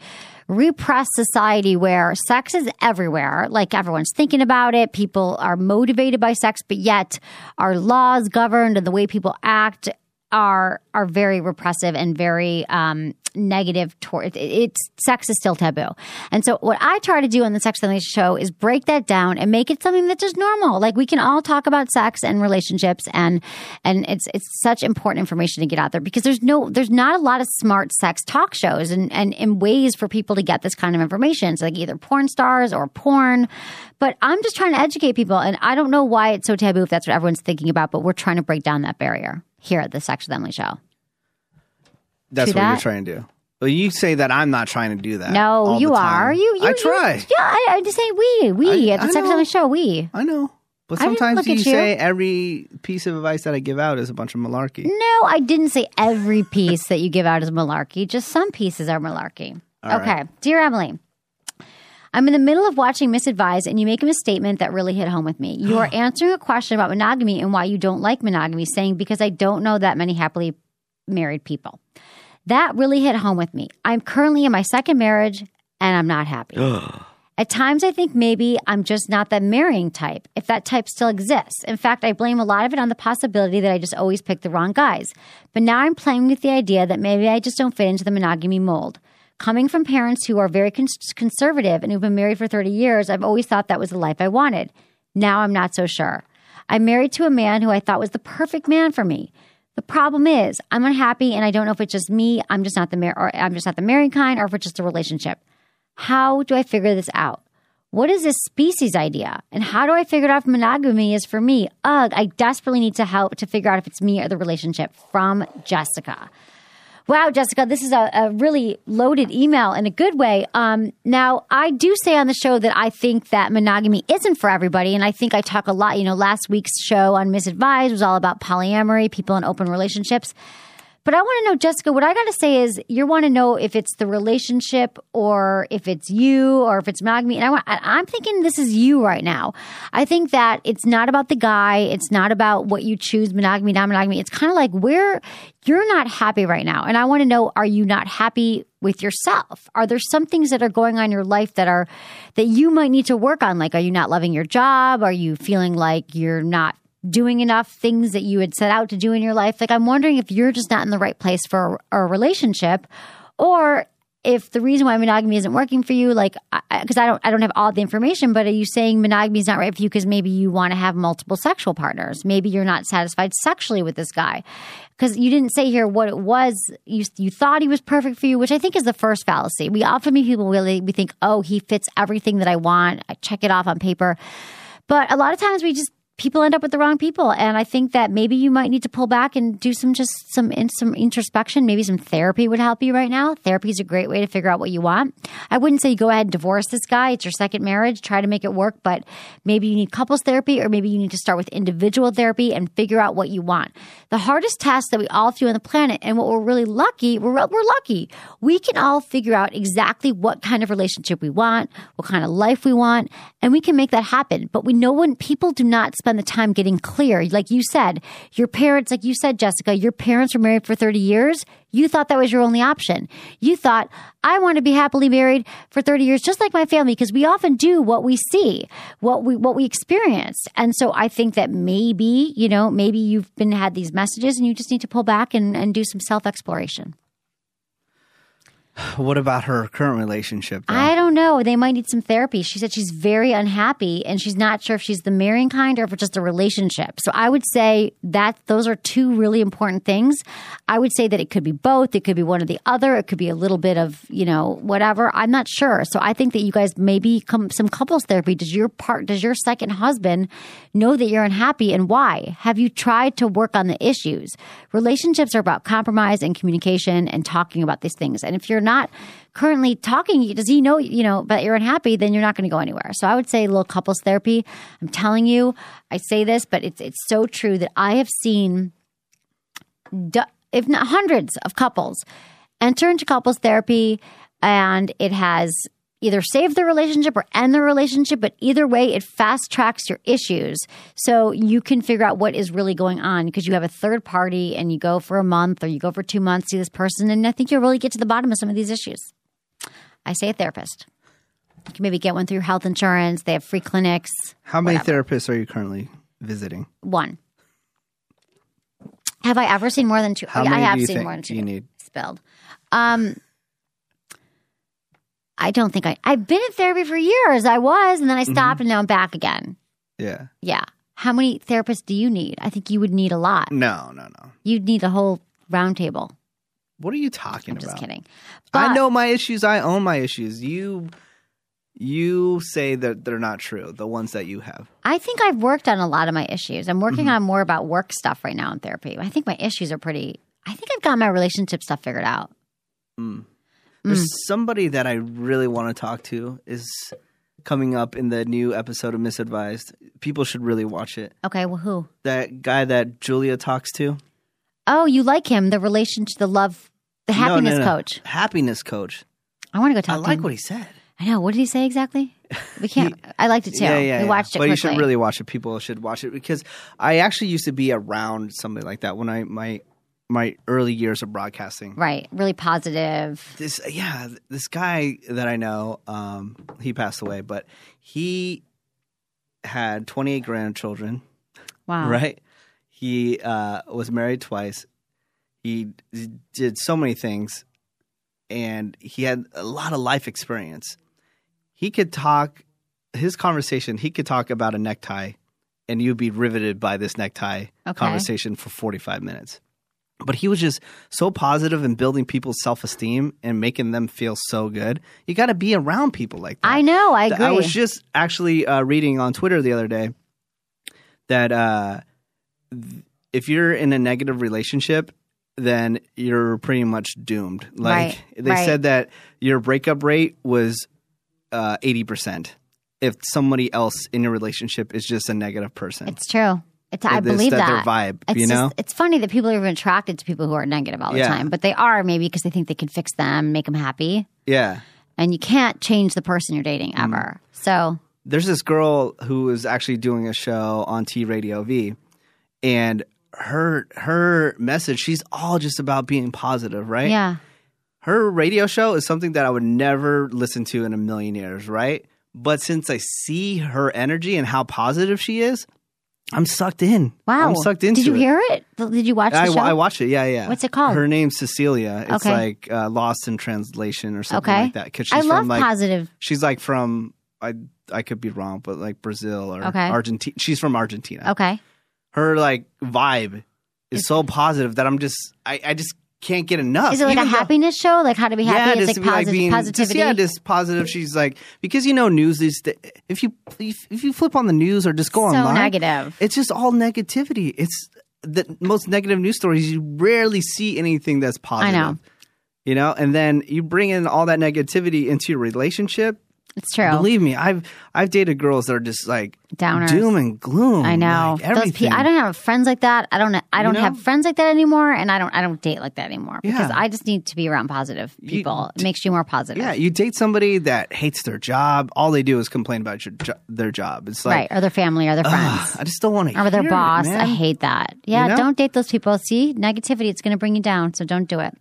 repressed society where sex is everywhere. Like everyone's thinking about it. People are motivated by sex, but yet our laws governed and the way people act are are very repressive and very um, negative toward it, it's sex is still taboo. And so what i try to do on the sex family show is break that down and make it something that's just normal. Like we can all talk about sex and relationships and and it's it's such important information to get out there because there's no there's not a lot of smart sex talk shows and and, and ways for people to get this kind of information. So like either porn stars or porn. But i'm just trying to educate people and i don't know why it's so taboo if that's what everyone's thinking about but we're trying to break down that barrier here at the sex with emily show That's To what you're trying to do. Well, you say that I'm not trying to do that. No, you are. You, you I you- try. yeah, I, I just say we, we I- at the Sex on the Show. We. I know. But sometimes you, you. say every piece of advice that I give out is a bunch of malarkey. No, I didn't say every piece that you give out is malarkey. Just some pieces are malarkey. All okay, right. dear Emily. I'm in the middle of watching Miss Advised, and you make a statement that really hit home with me. You are answering a question about monogamy and why you don't like monogamy, saying, Because I don't know that many happily married people. That really hit home with me. I'm currently in my second marriage, and I'm not happy. At times, I think maybe I'm just not that marrying type, if that type still exists. In fact, I blame a lot of it on the possibility that I just always pick the wrong guys. But now I'm playing with the idea that maybe I just don't fit into the monogamy mold. Coming from parents who are very cons- conservative and who've been married for 30 years, I've always thought that was the life I wanted. Now I'm not so sure. I'm married to a man who I thought was the perfect man for me. The problem is, I'm unhappy, and I don't know if it's just me. I'm just not the mar- or I'm just not the married kind, or if it's just a relationship. How do I figure this out? What is this species idea? And how do I figure out if monogamy is for me? Ugh, I desperately need to help to figure out if it's me or the relationship. From Jessica. Wow, Jessica, this is a, a really loaded email in a good way. Um, now, I do say on the show that I think that monogamy isn't for everybody. And I think I talk a lot. You know, last week's show on Miss Advised was all about polyamory, people in open relationships. But I want to know, Jessica, what I got to say is you want to know if it's the relationship or if it's you or if it's monogamy. And I want, I- I'm thinking this is you right now. I think that it's not about the guy. It's not about what you choose, monogamy, non monogamy. It's kind of like where you're not happy right now. And I want to know, are you not happy with yourself? Are there some things that are going on in your life that are, that you might need to work on? Like, are you not loving your job? Are you feeling like you're not doing enough things that you had set out to do in your life. Like, I'm wondering if you're just not in the right place for a, a relationship, or if the reason why monogamy isn't working for you, like, because I, I don't, I don't have all the information, but are you saying monogamy is not right for you because maybe you want to have multiple sexual partners? Maybe you're not satisfied sexually with this guy, because you didn't say here what it was. You you thought he was perfect for you, which I think is the first fallacy. We often meet people really we think, oh, he fits everything that I want. I check it off on paper. But a lot of times we just people end up with the wrong people. And i think that maybe you might need to pull back and do some just some in, some introspection. Maybe some therapy would help you right now. Therapy is a great way to figure out what you want. I wouldn't say go ahead and divorce this guy. It's your second marriage. Try to make it work. But maybe you need couples therapy or maybe you need to start with individual therapy and figure out what you want. The hardest test that we all do on the planet and what we're really lucky we're, we're lucky. We can all figure out exactly what kind of relationship we want what kind of life we want and we can make that happen. But we know when people do not spend the time getting clear. Like you said, your parents, like you said, Jessica, your parents were married for 30 years. You thought that was your only option. You thought, I want to be happily married for 30 years, just like my family, because we often do what we see, what we, what we experience. And so I think that maybe, you know, maybe you've been had these messages and you just need to pull back and, and do some self exploration. What about her current relationship? though? I don't know. They might need some therapy. She said she's very unhappy and she's not sure if she's the marrying kind or if it's just a relationship. So I would say that those are two really important things. I would say that it could be both. It could be one or the other. It could be a little bit of, you know, whatever. I'm not sure. So I think that you guys maybe come some couples therapy. Does your part does your second husband know that you're unhappy and why? Have you tried to work on the issues? Relationships are about compromise and communication and talking about these things. And if you're not currently talking, does he know, you know, but you're unhappy, then you're not going to go anywhere. So I would say a little couples therapy. I'm telling you, I say this, but it's it's so true that I have seen if not hundreds of couples enter into couples therapy and it has either save the relationship or end the relationship, but either way, it fast tracks your issues. So you can figure out what is really going on because you have a third party and you go for a month or you go for two months, see this person, and I think you'll really get to the bottom of some of these issues. I say a therapist. You can maybe get one through health insurance. They have free clinics. How many whatever. therapists are you currently visiting? One. Have I ever seen more than two? How I many have do you seen think more than two. you need? Spelled. Um, I don't think I. I've been in therapy for years. I was, and then I Mm-hmm. stopped, and now I'm back again. Yeah. Yeah. How many therapists do you need? I think you would need a lot. No, no, no. You'd need a whole round table. What are you talking I'm about? just kidding. I know my issues. I own my issues. You, you say that they're not true. The ones that you have. I think I've worked on a lot of my issues. I'm Mm-hmm. working on more about work stuff right now in therapy. I think my issues are pretty. I think I've got my relationship stuff figured out. There's Mm. somebody that I really want to talk to is coming up in the new episode of Miss Advised. People should really watch it. Okay, well, who? That guy that Julia talks to. Oh, you like him? The relationship, the love, the No, no, happiness no. coach. Happiness coach. I want to go talk. I like what he said. I know. What did he say exactly? We can't. I liked it too. Yeah, yeah, we yeah. watched it But quickly. you should really watch it. People should watch it because I actually used to be around something like that when I my my early years of broadcasting. right. Really positive. This yeah, this guy that I know, um, he passed away, but he had 28 grandchildren, Wow. right? He uh, was married twice. He did so many things, and he had a lot of life experience. He could talk his conversation. He could talk about a necktie, and you'd be riveted by this necktie Okay. conversation for 45 minutes. But he was just so positive and building people's self esteem and making them feel so good. You got to be around people like that. I know. I agree. I was just actually uh, reading on Twitter the other day that uh, if you're in a negative relationship, then you're pretty much doomed. Like Right, they right. said that your breakup rate was uh, eighty percent. If somebody else in your relationship is just a negative person, it's true. It's. I believe that that. their vibe, It's you just- know? it's funny that people are even attracted to people who are negative all the Yeah. time, but they are maybe because they think they can fix them, make them happy, yeah. and you can't change the person you're dating Mm. ever. So there's this girl who is actually doing a show on T Radio V, and her her message she's all just about being positive, right? yeah, Her radio show is something that I would never listen to in a million years, right? But since I see her energy and how positive she is, I'm sucked in. wow. I'm sucked into Did you it. hear it? Did you watch the I, show? I watched it. Yeah, yeah. What's it called? Her name's Cecilia. It's Okay. like uh, Lost in Translation or something okay. like that. 'Cause I she's love from like positive. she's like from I I could be wrong, but like Brazil or Okay. Argentina. She's from Argentina. Okay. Her like vibe is so positive that I'm just I, I just can't get enough. Is it like Even a though- happiness show? Like how to be happy? Yeah, it's like, be like being just, yeah, just positive. She's like because you know news is the, if you if, if you flip on the news or just go So online, negative. It's just all negativity. It's the most negative news stories. You rarely see anything that's positive. I know. You know, and then you bring in all that negativity into your relationship. It's true. Believe me, I've I've dated girls that are just like Downers. doom and gloom. I know. like, Those pe- I don't have friends like that. I don't. I don't know? have friends like that anymore, and I don't. I don't date like that anymore because Yeah. I just need to be around positive You- people. it makes you more positive. Yeah, you date somebody that hates their job. All they do is complain about your jo- their job. It's like, right. Or their family, or their friends, "Ugh, I just don't want to. or their boss. It, I hate that. Yeah. You know? Don't date those people. See, negativity. It's going to bring you down. So don't do it.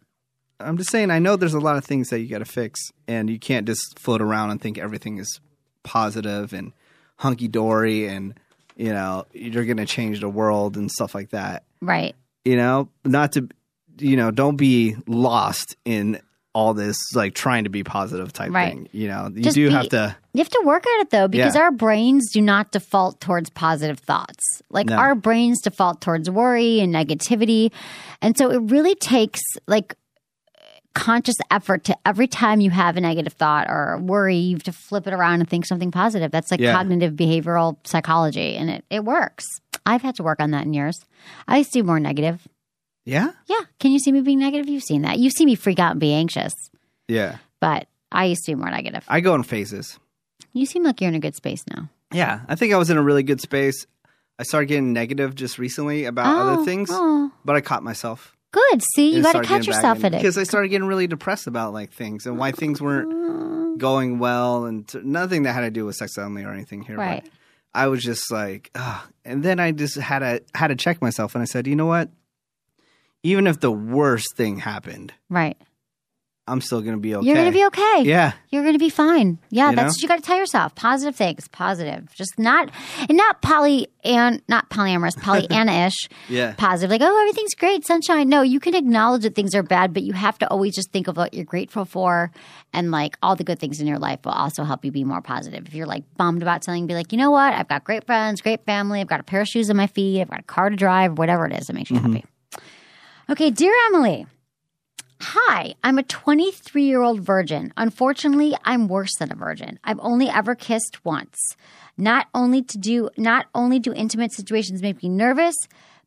I'm just saying. I know there's a lot of things that you got to fix, and you can't just float around and think everything is positive and hunky dory, and you know you're going to change the world and stuff like that. Right. You know, not to, you know, don't be lost in all this like trying to be positive type Right. thing. You know, you Just do be- have to. You have to work at it though, because Yeah. our brains do not default towards positive thoughts. Like No. our brains default towards worry and negativity. And so it really takes like conscious effort to every time you have a negative thought or worry, you have to flip it around and think something positive. That's like Yeah. cognitive behavioral psychology and it, it works. I've had to work on that in years. I used to be more negative. Yeah, Yeah. Can you see me being negative? You've seen that. You see me freak out and be anxious, yeah. but I used to be more negative. I go in phases. You seem like you're in a good space now. Yeah, I think I was in a really good space. I started getting negative just recently about Oh, other things, oh. but I caught myself. Good. See, you got to started catch yourself in- at it. because I started getting really depressed about like things and why things weren't going well, and t- nothing that had to do with sex only or anything here. but Right. I was just like, Ugh. and then I just had to had to check myself, and I said, you know what? Even if the worst thing happened, Right. I'm still gonna be okay. You're going to be okay. Yeah, You're going to be fine. Yeah, You that's know? what you got to tell yourself. Positive things, positive. Just not and not poly and not polyamorous, Pollyanna-ish. Yeah. Positive. Like, oh, everything's great, sunshine. No, you can acknowledge that things are bad, but you have to always just think of what you're grateful for and like all the good things in your life will also help you be more positive. If you're like bummed about something, be like, you know what? I've got great friends, great family, I've got a pair of shoes on my feet, I've got a car to drive, whatever it is that makes you mm-hmm. happy. Okay, dear Emily. Hi, I'm a 23 year old virgin. Unfortunately, I'm worse than a virgin. I've only ever kissed once. Not only to do not only do intimate situations make me nervous,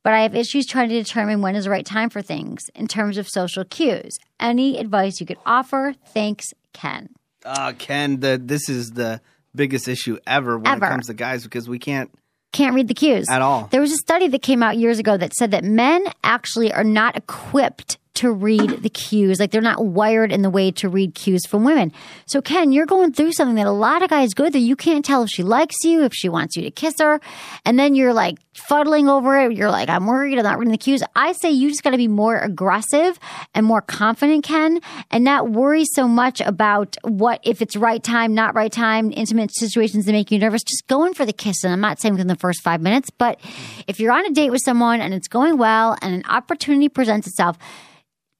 but I have issues trying to determine when is the right time for things in terms of social cues. Any advice you could offer? Thanks, Ken. uh, Ken, the this is the biggest issue ever when Ever. it comes to guys because we can't Can't read the cues at all. There was a study that came out years ago that said that men actually are not equipped to read the cues. Like they're not wired in the way to read cues from women. So Ken, you're going through something that a lot of guys go through. You can't tell if she likes you, if she wants you to kiss her. And then you're like fuddling over it. You're like, I'm worried. I'm not reading the cues. I say you just got to be more aggressive and more confident, Ken, and not worry so much about what, if it's right time, not right time, intimate situations that make you nervous. Just go in for the kiss. And I'm not saying within the first five minutes, but if you're on a date with someone and it's going well and an opportunity presents itself,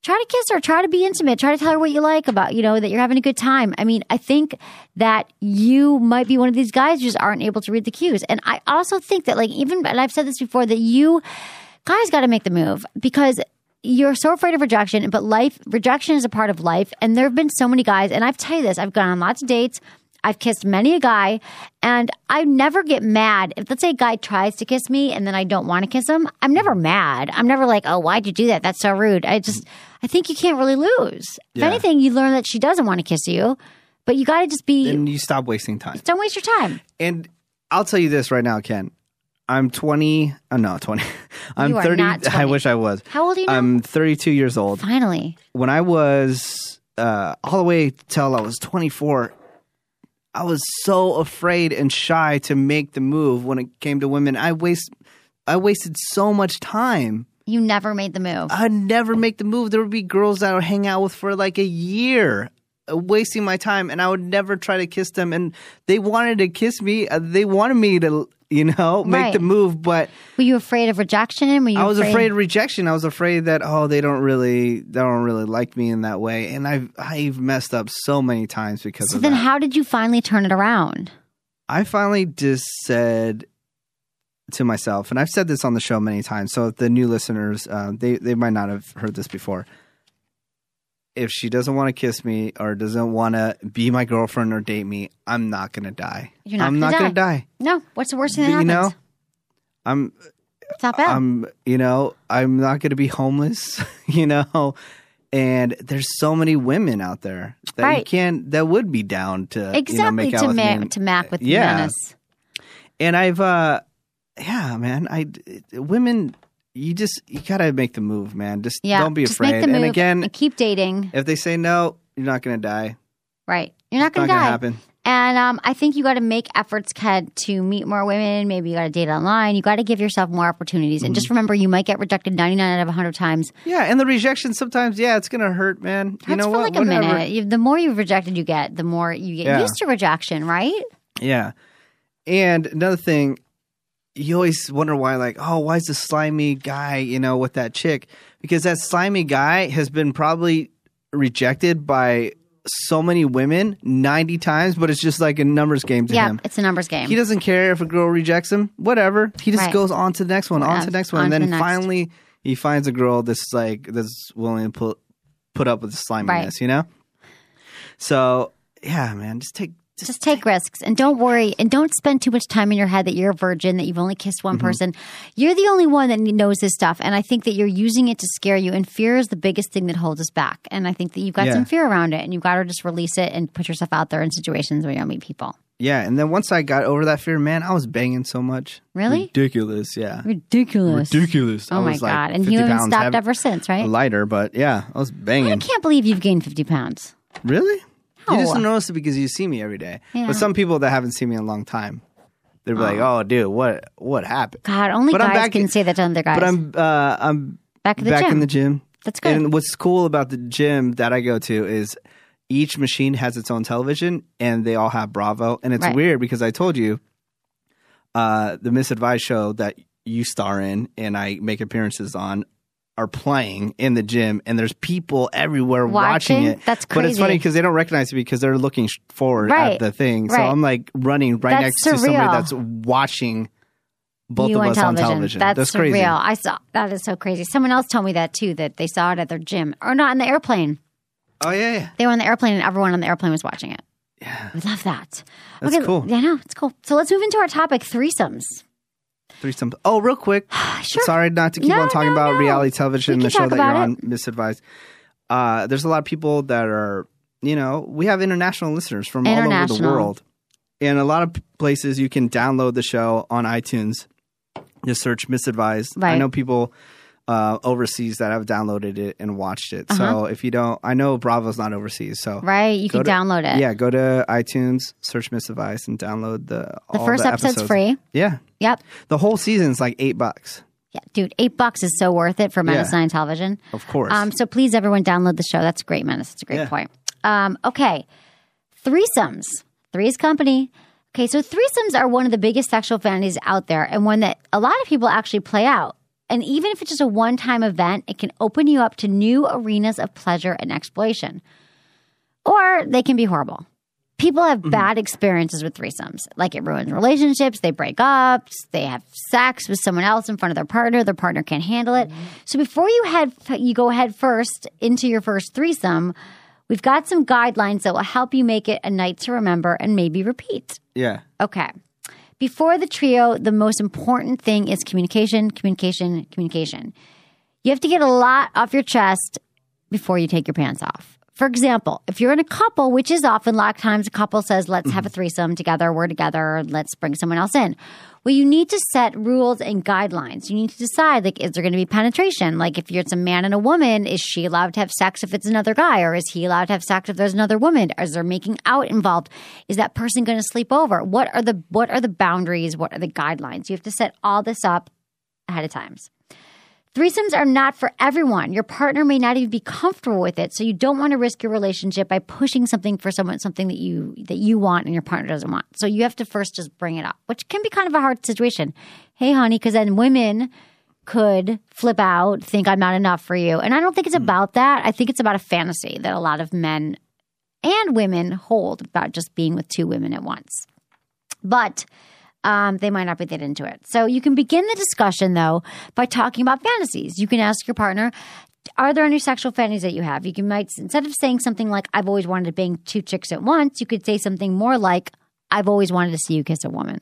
try to kiss her, try to be intimate, try to tell her what you like about, you know, that you're having a good time. I mean, I think that you might be one of these guys who just aren't able to read the cues. And I also think that, like, even, and I've said this before, that you guys got to make the move because you're so afraid of rejection, but life, rejection is a part of life. And there have been so many guys, and I've tell you this, I've gone on lots of dates. I've kissed many a guy, and I never get mad. If let's say a guy tries to kiss me and then I don't want to kiss him, I'm never mad. I'm never like, oh, why'd you do that? That's so rude. I just, I think you can't really lose. If anything, you learn that she doesn't want to kiss you, but you got to just be, And you stop wasting time. don't waste your time. And I'll tell you this right now, Ken. I'm 20. Oh, no, 20. I'm You are 30. not I wish I was. How old are you now? I'm 32 years old. Finally. When I was uh, all the way till I was 24, I was so afraid and shy to make the move when it came to women. I waste, I wasted so much time. You never made the move. I'd never make the move. There would be girls that I would hang out with for like a year, uh, wasting my time, and I would never try to kiss them. And they wanted to kiss me. Uh, they wanted me to, you know, make Right. the move, but Were you afraid of rejection? Were you I was afraid of rejection. I was afraid that oh, they don't really, they don't really like me in that way. And I've, I've messed up so many times because So then, that. how did you finally turn it around? I finally just said to myself, and I've said this on the show many times. So the new listeners, uh, they they might not have heard this before. if she doesn't want to kiss me or doesn't want to be my girlfriend or date me, I'm not gonna die. You're not I'm gonna not die. gonna die. No, what's the worst thing that you happens? know, I'm it's not bad. I'm you know I'm not gonna be homeless. You know, and there's so many women out there that you can't that would be down to you know, exactly make out to with ma- to with Yeah. Dennis. and I've uh yeah, man, I women you just you gotta make the move, man. Just Yeah, don't be just afraid. make the move and again, and keep dating. if they say no, you're not gonna die. Right, you're not going not to gonna die. happen. And um, I think you got to make efforts, Ken, to meet more women. Maybe you got to date online. You got to give yourself more opportunities. And Mm-hmm. just remember, you might get rejected 99 out of 100 times. Yeah, and the rejection sometimes, yeah, it's gonna hurt, man. You know for what? like a minute. You, the more you've rejected you get, the more you get Yeah. used to rejection, right? Yeah. And another thing, you always wonder why, like, oh, why is the slimy guy, you know, with that chick? Because that slimy guy has been probably rejected by so many women 90 times, but it's just like a numbers game to yeah, him. it's a numbers game. He doesn't care if a girl rejects him, whatever. He just Right. goes on to the next one, on to the next one. on And to then the next. finally he finds a girl that's like, that's willing to put, put up with the sliminess, Right. you know? So, yeah, man, just take, just, just take risks and don't worry and don't spend too much time in your head that you're a virgin that you've only kissed one Mm-hmm. person you're the only one that knows this stuff and i think that you're using it to scare you and fear is the biggest thing that holds us back and i think that you've got Yeah. some fear around it and you've got to just release it and put yourself out there in situations where you'll meet people Yeah, and then once I got over that fear, man, I was banging so much. Really? Ridiculous, yeah. ridiculous Ridiculous. oh my was like god and you haven't stopped ever since right lighter, but yeah, I was banging. i can't believe you've gained 50 pounds Really? You just No. notice it because you see me every day. Yeah. But some people that haven't seen me in a long time, they're like, "Oh, dude, what what happened?" god only But I'm guys back- can say that to other guys But I'm uh, I'm back at the back gym in the gym. that's good And what's cool about the gym that I go to is each machine has its own television and they all have Bravo. And it's Right. weird because I told you uh, the Miss Advised show that you star in and I make appearances on are playing in the gym and there's people everywhere watching, Watching? it. That's crazy. But it's funny because they don't recognize me because they're looking forward Right. at the thing. So Right. I'm like running right That's next to somebody that's watching both you of on us television. on television. That's, That's surreal. crazy. I saw that is so crazy. Someone else told me that too. That they saw it at their gym or not in the airplane. Oh yeah, yeah. They were on the airplane and everyone on the airplane was watching it. Yeah, we love that. That's cool. Yeah, no, it's cool. So let's move into our topic: threesomes. Oh, real quick. Sure. Sorry not to keep No, on talking no, about no. reality television, the show that you're about on. Miss Advised. Uh, there's a lot of people that are, you know, we have international listeners from all over the world. And a lot of places you can download the show on iTunes. Just search Miss Advised. I know people uh, overseas that have downloaded it and watched it. So Uh-huh. if you don't, I know Bravo's not overseas. So Right? You can to- download it. yeah, go to iTunes, search Miss Advised, and download the. The all first the episode's episodes. free. Yeah, Yep. the whole season's like eight bucks. Yeah, dude, eight bucks is so worth it for Menace Yeah. Nine Television. Of course. Um, so please, everyone, download the show. That's great, Menace. It's a great Yeah. point. Um, okay, threesomes. Three's company. Okay, so threesomes are one of the biggest sexual fantasies out there, and one that a lot of people actually play out. And even if it's just a one-time event, it can open you up to new arenas of pleasure and exploration. Or they can be horrible. People have mm-hmm. bad experiences with threesomes. Like it ruins relationships, they break up, they have sex with someone else in front of their partner, their partner can't handle it. Mm-hmm. So before you head you go head first into your first threesome, we've got some guidelines that will help you make it a night to remember and maybe repeat. yeah. Okay. Before the trio, the most important thing is communication, communication, communication. You have to get a lot off your chest before you take your pants off. For example, if you're in a couple, which is often a lot of times a couple says, let's have a mm-hmm. threesome together, we're together, let's bring someone else in. Well, you need to set rules and guidelines. You need to decide, like, is there going to be penetration? Like, if it's a man and a woman, is she allowed to have sex if it's another guy? Or is he allowed to have sex if there's another woman? Is there making out involved? Is that person going to sleep over? What are the, what are the boundaries? What are the guidelines? You have to set all this up ahead of times. Threesomes are not for everyone. Your partner may not even be comfortable with it, so you don't want to risk your relationship by pushing something for someone something that you that you want and your partner doesn't want. So you have to first just bring it up, which can be kind of a hard situation. Hey, honey, because then women could flip out, think I'm not enough for you, and I don't think it's hmm. about that. I think it's about a fantasy that a lot of men and women hold about just being with two women at once. But um, they might not be that into it. So you can begin the discussion though by talking about fantasies. You can ask your partner, are there any sexual fantasies that you have? You can might instead of saying something like "I've always wanted to bang two chicks at once," you could say something more like "I've always wanted to see you kiss a woman."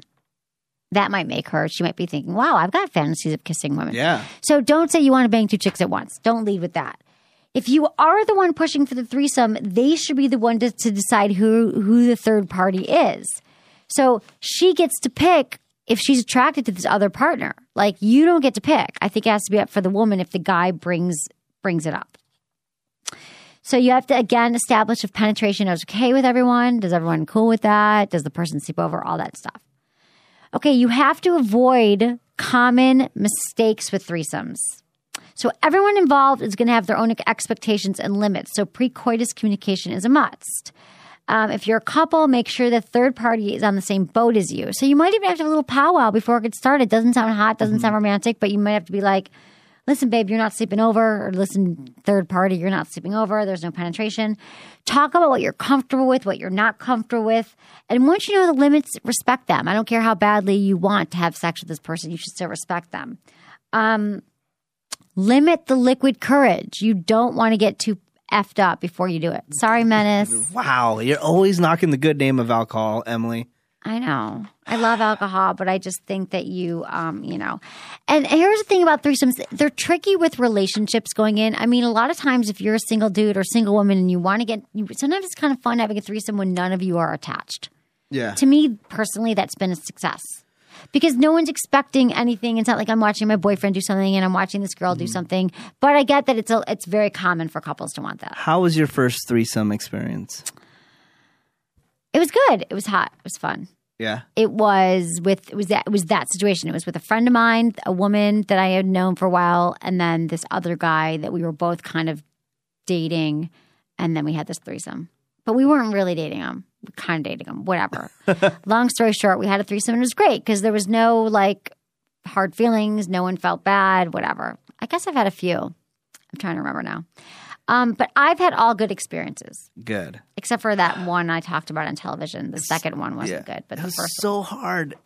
That might make her. She might be thinking, "Wow, I've got fantasies of kissing women." Yeah. So don't say you want to bang two chicks at once. Don't lead with that. If you are the one pushing for the threesome, they should be the one to, to decide who who the third party is. So she gets to pick if she's attracted to this other partner. Like you don't get to pick. I think it has to be up for the woman if the guy brings brings it up. So you have to again establish if penetration is okay with everyone. Does everyone cool with that? Does the person sleep over? All that stuff. Okay, you have to avoid common mistakes with threesomes. So everyone involved is going to have their own expectations and limits. So pre-coitus communication is a must. Um, if you're a couple, make sure the third party is on the same boat as you. So you might even have to have a little powwow before it gets started. Doesn't sound hot, doesn't sound romantic, but you might have to be like, listen, babe, you're not sleeping over, or listen, third party, you're not sleeping over. There's no penetration. Talk about what you're comfortable with, what you're not comfortable with. And once you know the limits, respect them. I don't care how badly you want to have sex with this person, you should still respect them. Um, limit the liquid courage. You don't want to get too effed up before you do it. Sorry, Menace. Wow, you're always knocking the good name of alcohol, Emily. I know. I love alcohol, but I just think that you, um, you know. And here's the thing about threesomes: they're tricky with relationships going in. I mean, a lot of times, if you're a single dude or single woman and you want to get, you, sometimes it's kind of fun having a threesome when none of you are attached. Yeah. To me personally, that's been a success because no one's expecting anything. It's not like I'm watching my boyfriend do something and I'm watching this girl do mm-hmm. something. But I get that it's a, it's very common for couples to want that. How was your first threesome experience? It was good. It was hot. It was fun. Yeah. it was with it was that it was that situation. It was with a friend of mine, a woman that I had known for a while, and then this other guy that we were both kind of dating, and then we had this threesome. But we weren't really dating him. Kind of dating him. Whatever. Long story short, we had a threesome and it was great because there was no like hard feelings. No one felt bad. Whatever. I guess I've had a few. I'm trying to remember now. Um, but I've had all good experiences, Good. except for that one I talked about on television. The second one wasn't good, but it the was first so hard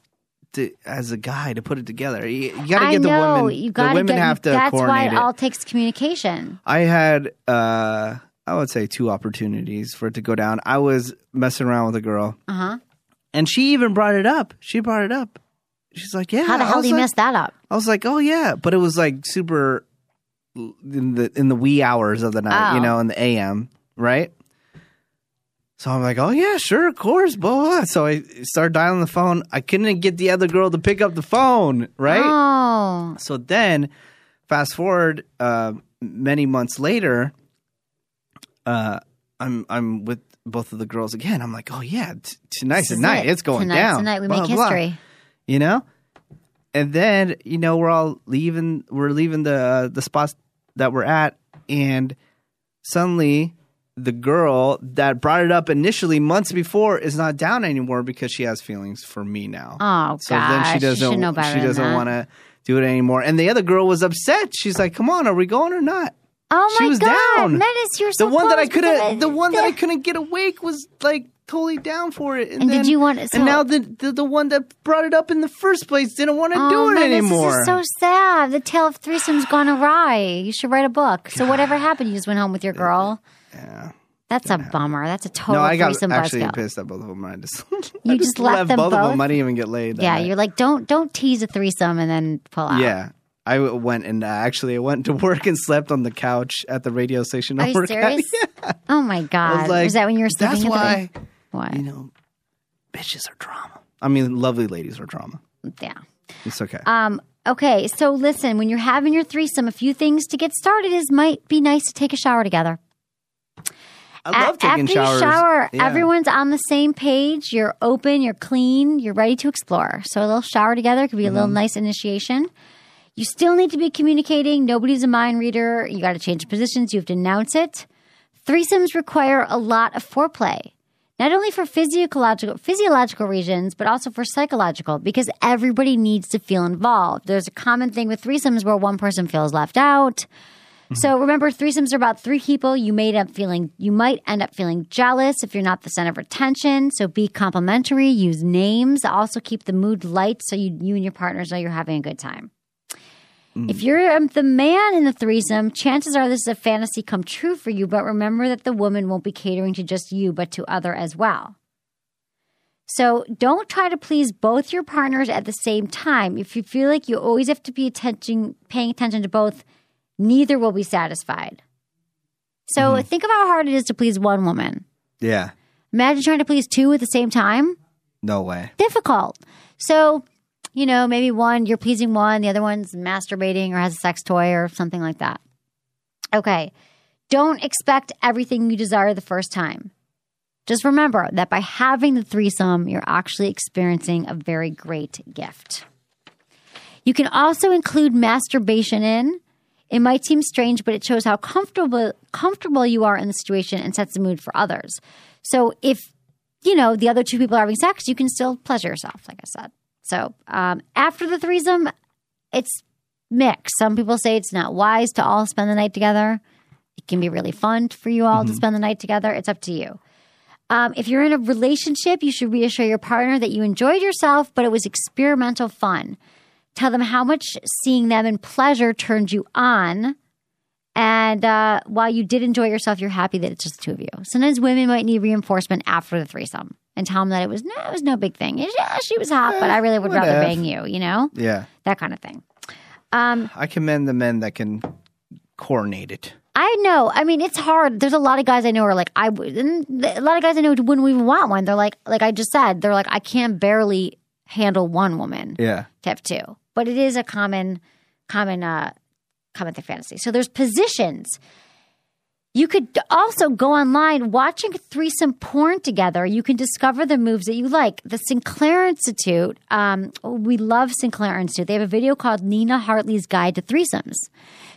to, as a guy to put it together. You, you got to get the women. you the got to women get. have to that's why coordinate it it. all takes communication. I had, uh, I would say, two opportunities for it to go down. I was messing around with a girl, Uh huh. and she even brought it up. She brought it up. She's like, "Yeah." How the hell do you like, mess that up? I was like, "Oh yeah," but it was like super in the in the wee hours of the night, you Oh. know, in the AM, right? So I'm like, "Oh yeah, sure, of course." Blah, blah. So I started dialing the phone. I couldn't get the other girl to pick up the phone, right? Oh, So then, fast forward uh, many months later, uh, I'm I'm with both of the girls again. I'm like, oh yeah, t- tonight's the night. it. It's going Tonight's down. the night we Blah, make blah. history. You know, and then you know we're all leaving. We're leaving the uh, the spots that we're at, and suddenly the girl that brought it up initially months before is not down anymore because she has feelings for me now. Oh, so then she doesn't. better she doesn't want to do it anymore. And the other girl was upset. She's like, "Come on, are we going or not?" Oh she my was god, down. Menace, you're the one that I couldn't, the one that I couldn't get awake was like totally down for it. And, And did you want- so- and now the, the the one that brought it up in the first place didn't want to Oh, do it Menace, anymore. This is so sad. The tale of threesome's gone awry. You should write a book. So whatever happened, you just went home with your girl. yeah. That's a bummer. That's a total No, I got threesome actually buzzkill. pissed at both of them. I just You I just left them both, of them. I didn't even get laid. Yeah, night. you're like, don't don't tease a threesome and then pull out. yeah. I went and uh, actually I went to work and slept on the couch at the radio station. I Are you serious? Yeah. Oh my god. Was like, was that when you were sleeping? That's at the- why you know, bitches are drama. I mean, lovely ladies are drama. yeah. It's okay. Um, okay, so listen, when you're having your threesome, a few things to get started is might be nice to take a shower together. I love A- taking After showers. you shower, Yeah. everyone's on the same page. You're open, you're clean, you're ready to explore. So a little shower together could be a Mm-hmm. little nice initiation. You still need to be communicating. Nobody's a mind reader. You got to change positions. You have to announce it. Threesomes require a lot of foreplay, not only for physiological physiological reasons, but also for psychological, because everybody needs to feel involved. There's a common thing with threesomes where one person feels left out. Mm-hmm. So remember, threesomes are about three people. You may end up feeling, you might end up feeling jealous if you're not the center of attention. So be complimentary. Use names. Also keep the mood light so you, you and your partners know you're having a good time. If you're um, the man in the threesome, chances are this is a fantasy come true for you, but remember that the woman won't be catering to just you, but to other as well. So don't try to please both your partners at the same time. If you feel like you always have to be attention, paying attention to both, neither will be satisfied. So think of how hard it is to please one woman. Yeah. Imagine trying to please two at the same time. No way. Difficult. So, you know, maybe one, you're pleasing one, the other one's masturbating or has a sex toy or something like that. Okay. Don't expect everything you desire the first time. Just remember that by having the threesome, you're actually experiencing a very great gift. You can also include masturbation in. It might seem strange, but it shows how comfortable comfortable you are in the situation and sets the mood for others. So if you know the other two people are having sex, you can still pleasure yourself, like I said. So um, after the threesome, it's mixed. Some people say it's not wise to all spend the night together. It can be really fun for you all to spend the night together. It's up to you. Um, if you're in a relationship, you should reassure your partner that you enjoyed yourself, but it was experimental fun. Tell them how much seeing them in pleasure turned you on. And uh, while you did enjoy yourself, you're happy that it's just the two of you. Sometimes women might need reinforcement after the threesome and tell them that it was no, it was no big thing. Yeah, she was hot, but I really would rather bang you. You know Yeah. that kind of thing. Um, I commend the men that can coordinate it. I know. I mean, it's hard. There's a lot of guys I know are like, I and a lot of guys I know wouldn't even want one. They're like, like I just said, they're like, I can barely handle one woman Yeah. to have two. But it is a common, common, uh, common thing fantasy. So there's positions. You could also go online watching threesome porn together. You can discover the moves that you like. The Sinclair Institute, um, we love Sinclair Institute. They have a video called Nina Hartley's Guide to Threesomes.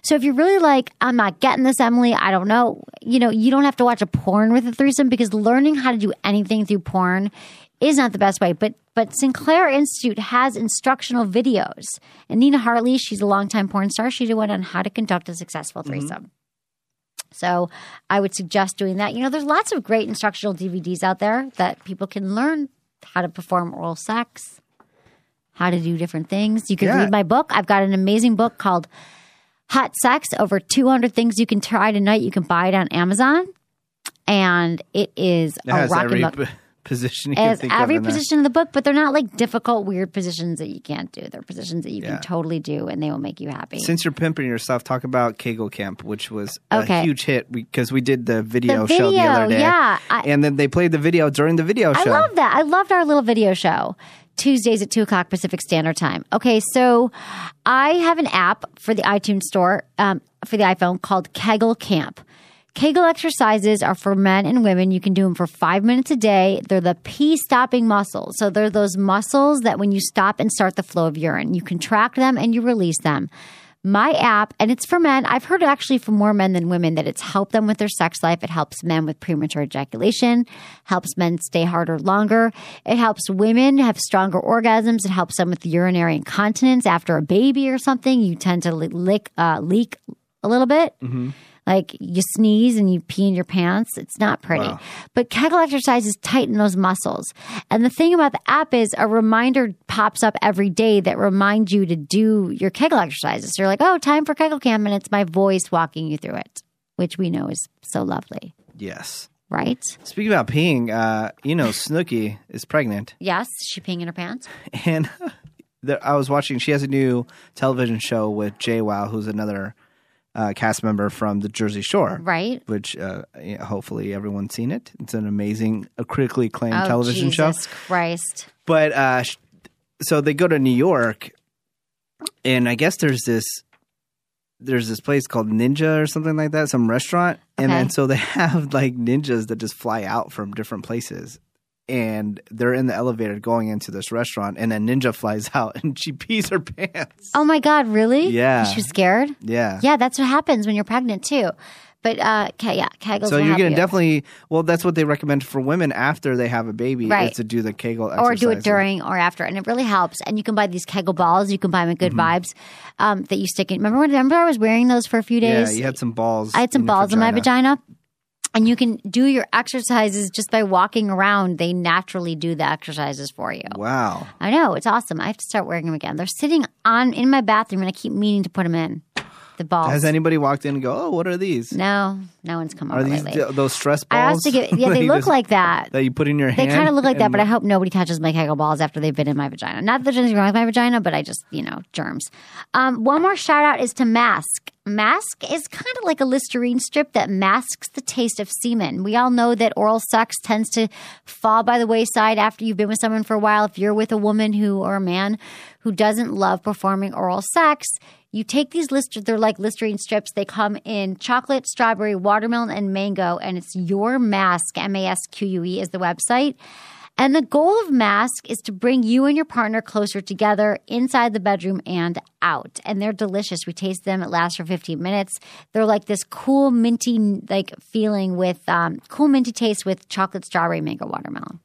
So if you're really like, I'm not getting this, Emily, I don't know, you know, you don't have to watch a porn with a threesome because learning how to do anything through porn is not the best way. But but Sinclair Institute has instructional videos. And Nina Hartley, she's a longtime porn star. She did one on how to conduct a successful threesome. So I would suggest doing that. You know, there's lots of great instructional DVDs out there that people can learn how to perform oral sex, how to do different things. You can Yeah. read my book. I've got an amazing book called Hot Sex Over 200 Things You Can Try Tonight. You can buy it on Amazon. And it is It a rocking every book. Position think every in position of the book, but they're not like difficult, weird positions that you can't do. They're positions that you Yeah. can totally do and they will make you happy. Since you're pimping yourself, talk about Kegel Camp, which was Okay. a huge hit because we did the video, The show the other day. yeah. I- and then they played the video during the video show. I love that. I loved our little video show. Tuesdays at 2 o'clock Pacific Standard Time. Okay, so I have an app for the iTunes store um, for the iPhone called Kegel Camp. Kegel exercises are for men and women. You can do them for five minutes a day. They're the pee stopping muscles. So they're those muscles that when you stop and start the flow of urine, you contract them and you release them. My app, and it's for men. I've heard actually from more men than women that it's helped them with their sex life. It helps men with premature ejaculation, helps men stay harder longer. It helps women have stronger orgasms. It helps them with urinary incontinence after a baby or something. You tend to lick, uh, leak a little bit. Like you sneeze and you pee in your pants. It's not pretty. But Kegel exercises tighten those muscles. And the thing about the app is a reminder pops up every day that reminds you to do your Kegel exercises. So you're like, oh, time for Kegel Camp. And it's my voice walking you through it, which we know is so lovely, Yes. right? Speaking about peeing, uh, you know, Snooki is pregnant. Yes. She peeing in her pants? And I was watching, she has a new television show with JWoww, who's another uh, cast member from the Jersey Shore. Right. Which uh, hopefully everyone's seen it. It's an amazing, a critically acclaimed Oh, television show. Jesus Christ. But uh, so they go to New York, and I guess there's this there's this place called Ninja or something like that, some restaurant, and then so they have like ninjas that just fly out from different places. And they're in the elevator going into this restaurant, and a ninja flies out and she pees her pants. Oh my God, really? Yeah. She was scared? Yeah. Yeah, that's what happens when you're pregnant too. But uh, yeah, Kegels So you're gonna definitely well, that's what they recommend for women after they have a baby Right. is to do the Kegel or do it during or after, and it really helps. And you can buy these Kegel balls. You can buy them at Good Vibes um, that you stick in. Remember when? Remember I was wearing those for a few Mm-hmm. Yeah, days. you had some balls. I had some in balls in my vagina. And you can do your exercises just by walking around. They naturally do the exercises for you. Wow. I know it's awesome. I have to start wearing them again. They're sitting on in my bathroom, and I keep meaning to put them in. The balls. Has anybody walked in and go, "Oh, what are these? no, no one's come Are over these lately. th- those stress balls? I balls?" asked to get. Yeah, that they you look just- like that. that you put in your They hand. kind of look like that, and- but I hope nobody touches my Kegel balls after they've been in my vagina. Not that there's anything wrong with my vagina, but I just, you know, germs. Um, one more shout out is to Masque. Masque is kind of like a Listerine strip that masks the taste of semen. We all know that oral sex tends to fall by the wayside after you've been with someone for a while. If you're with a woman who or a man who doesn't love performing oral sex, you take these Lister, they're like Listerine strips. They come in chocolate, strawberry, watermelon, and mango, and it's your mask. M A S Q U E is the website. And the goal of Masque is to bring you and your partner closer together inside the bedroom and out. And they're delicious. We taste them. It lasts for 15 minutes. They're like this cool minty like feeling with um, cool minty taste with chocolate, strawberry, mango, watermelon.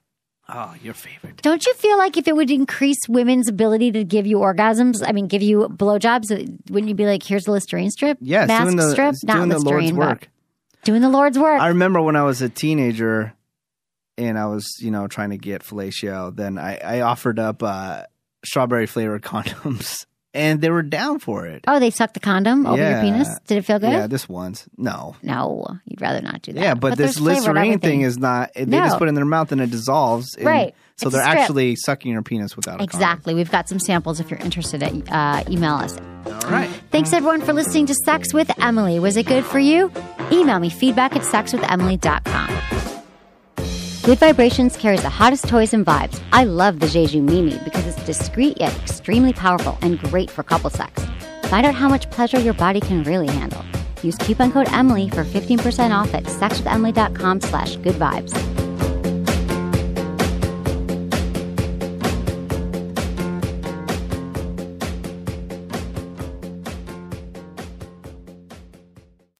Oh, your favorite. Don't you feel like if it would increase women's ability to give you orgasms, I mean, give you blowjobs, wouldn't you be like, here's a Listerine strip? Yeah, Masque doing the, strip? Not doing the Listerine, Lord's work. Doing the Lord's work. I remember when I was a teenager and I was, you know, trying to get fellatio, then I, I offered up uh, strawberry flavored condoms and they were down for it. oh, they sucked the condom over your penis? Did it feel good? Yeah, this once. No. No, you'd rather not do that. Yeah, but, this there's flavor Listerine thing is not, they No. just put it in their mouth and it dissolves. and Right. So It's they're actually sucking your penis without a Exactly. We've got some samples if you're interested. At, uh, email us. All right. Thanks everyone for listening to Sex with Emily. Was it good for you? Email me feedback at sexwithemily.com. Good Vibrations carries the hottest toys and vibes. I love the Je Joue Mimi because it's discreet yet extremely powerful and great for couple sex. Find out how much pleasure your body can really handle. Use coupon code Emily for 15% off at sexwithemily.com slash good vibes.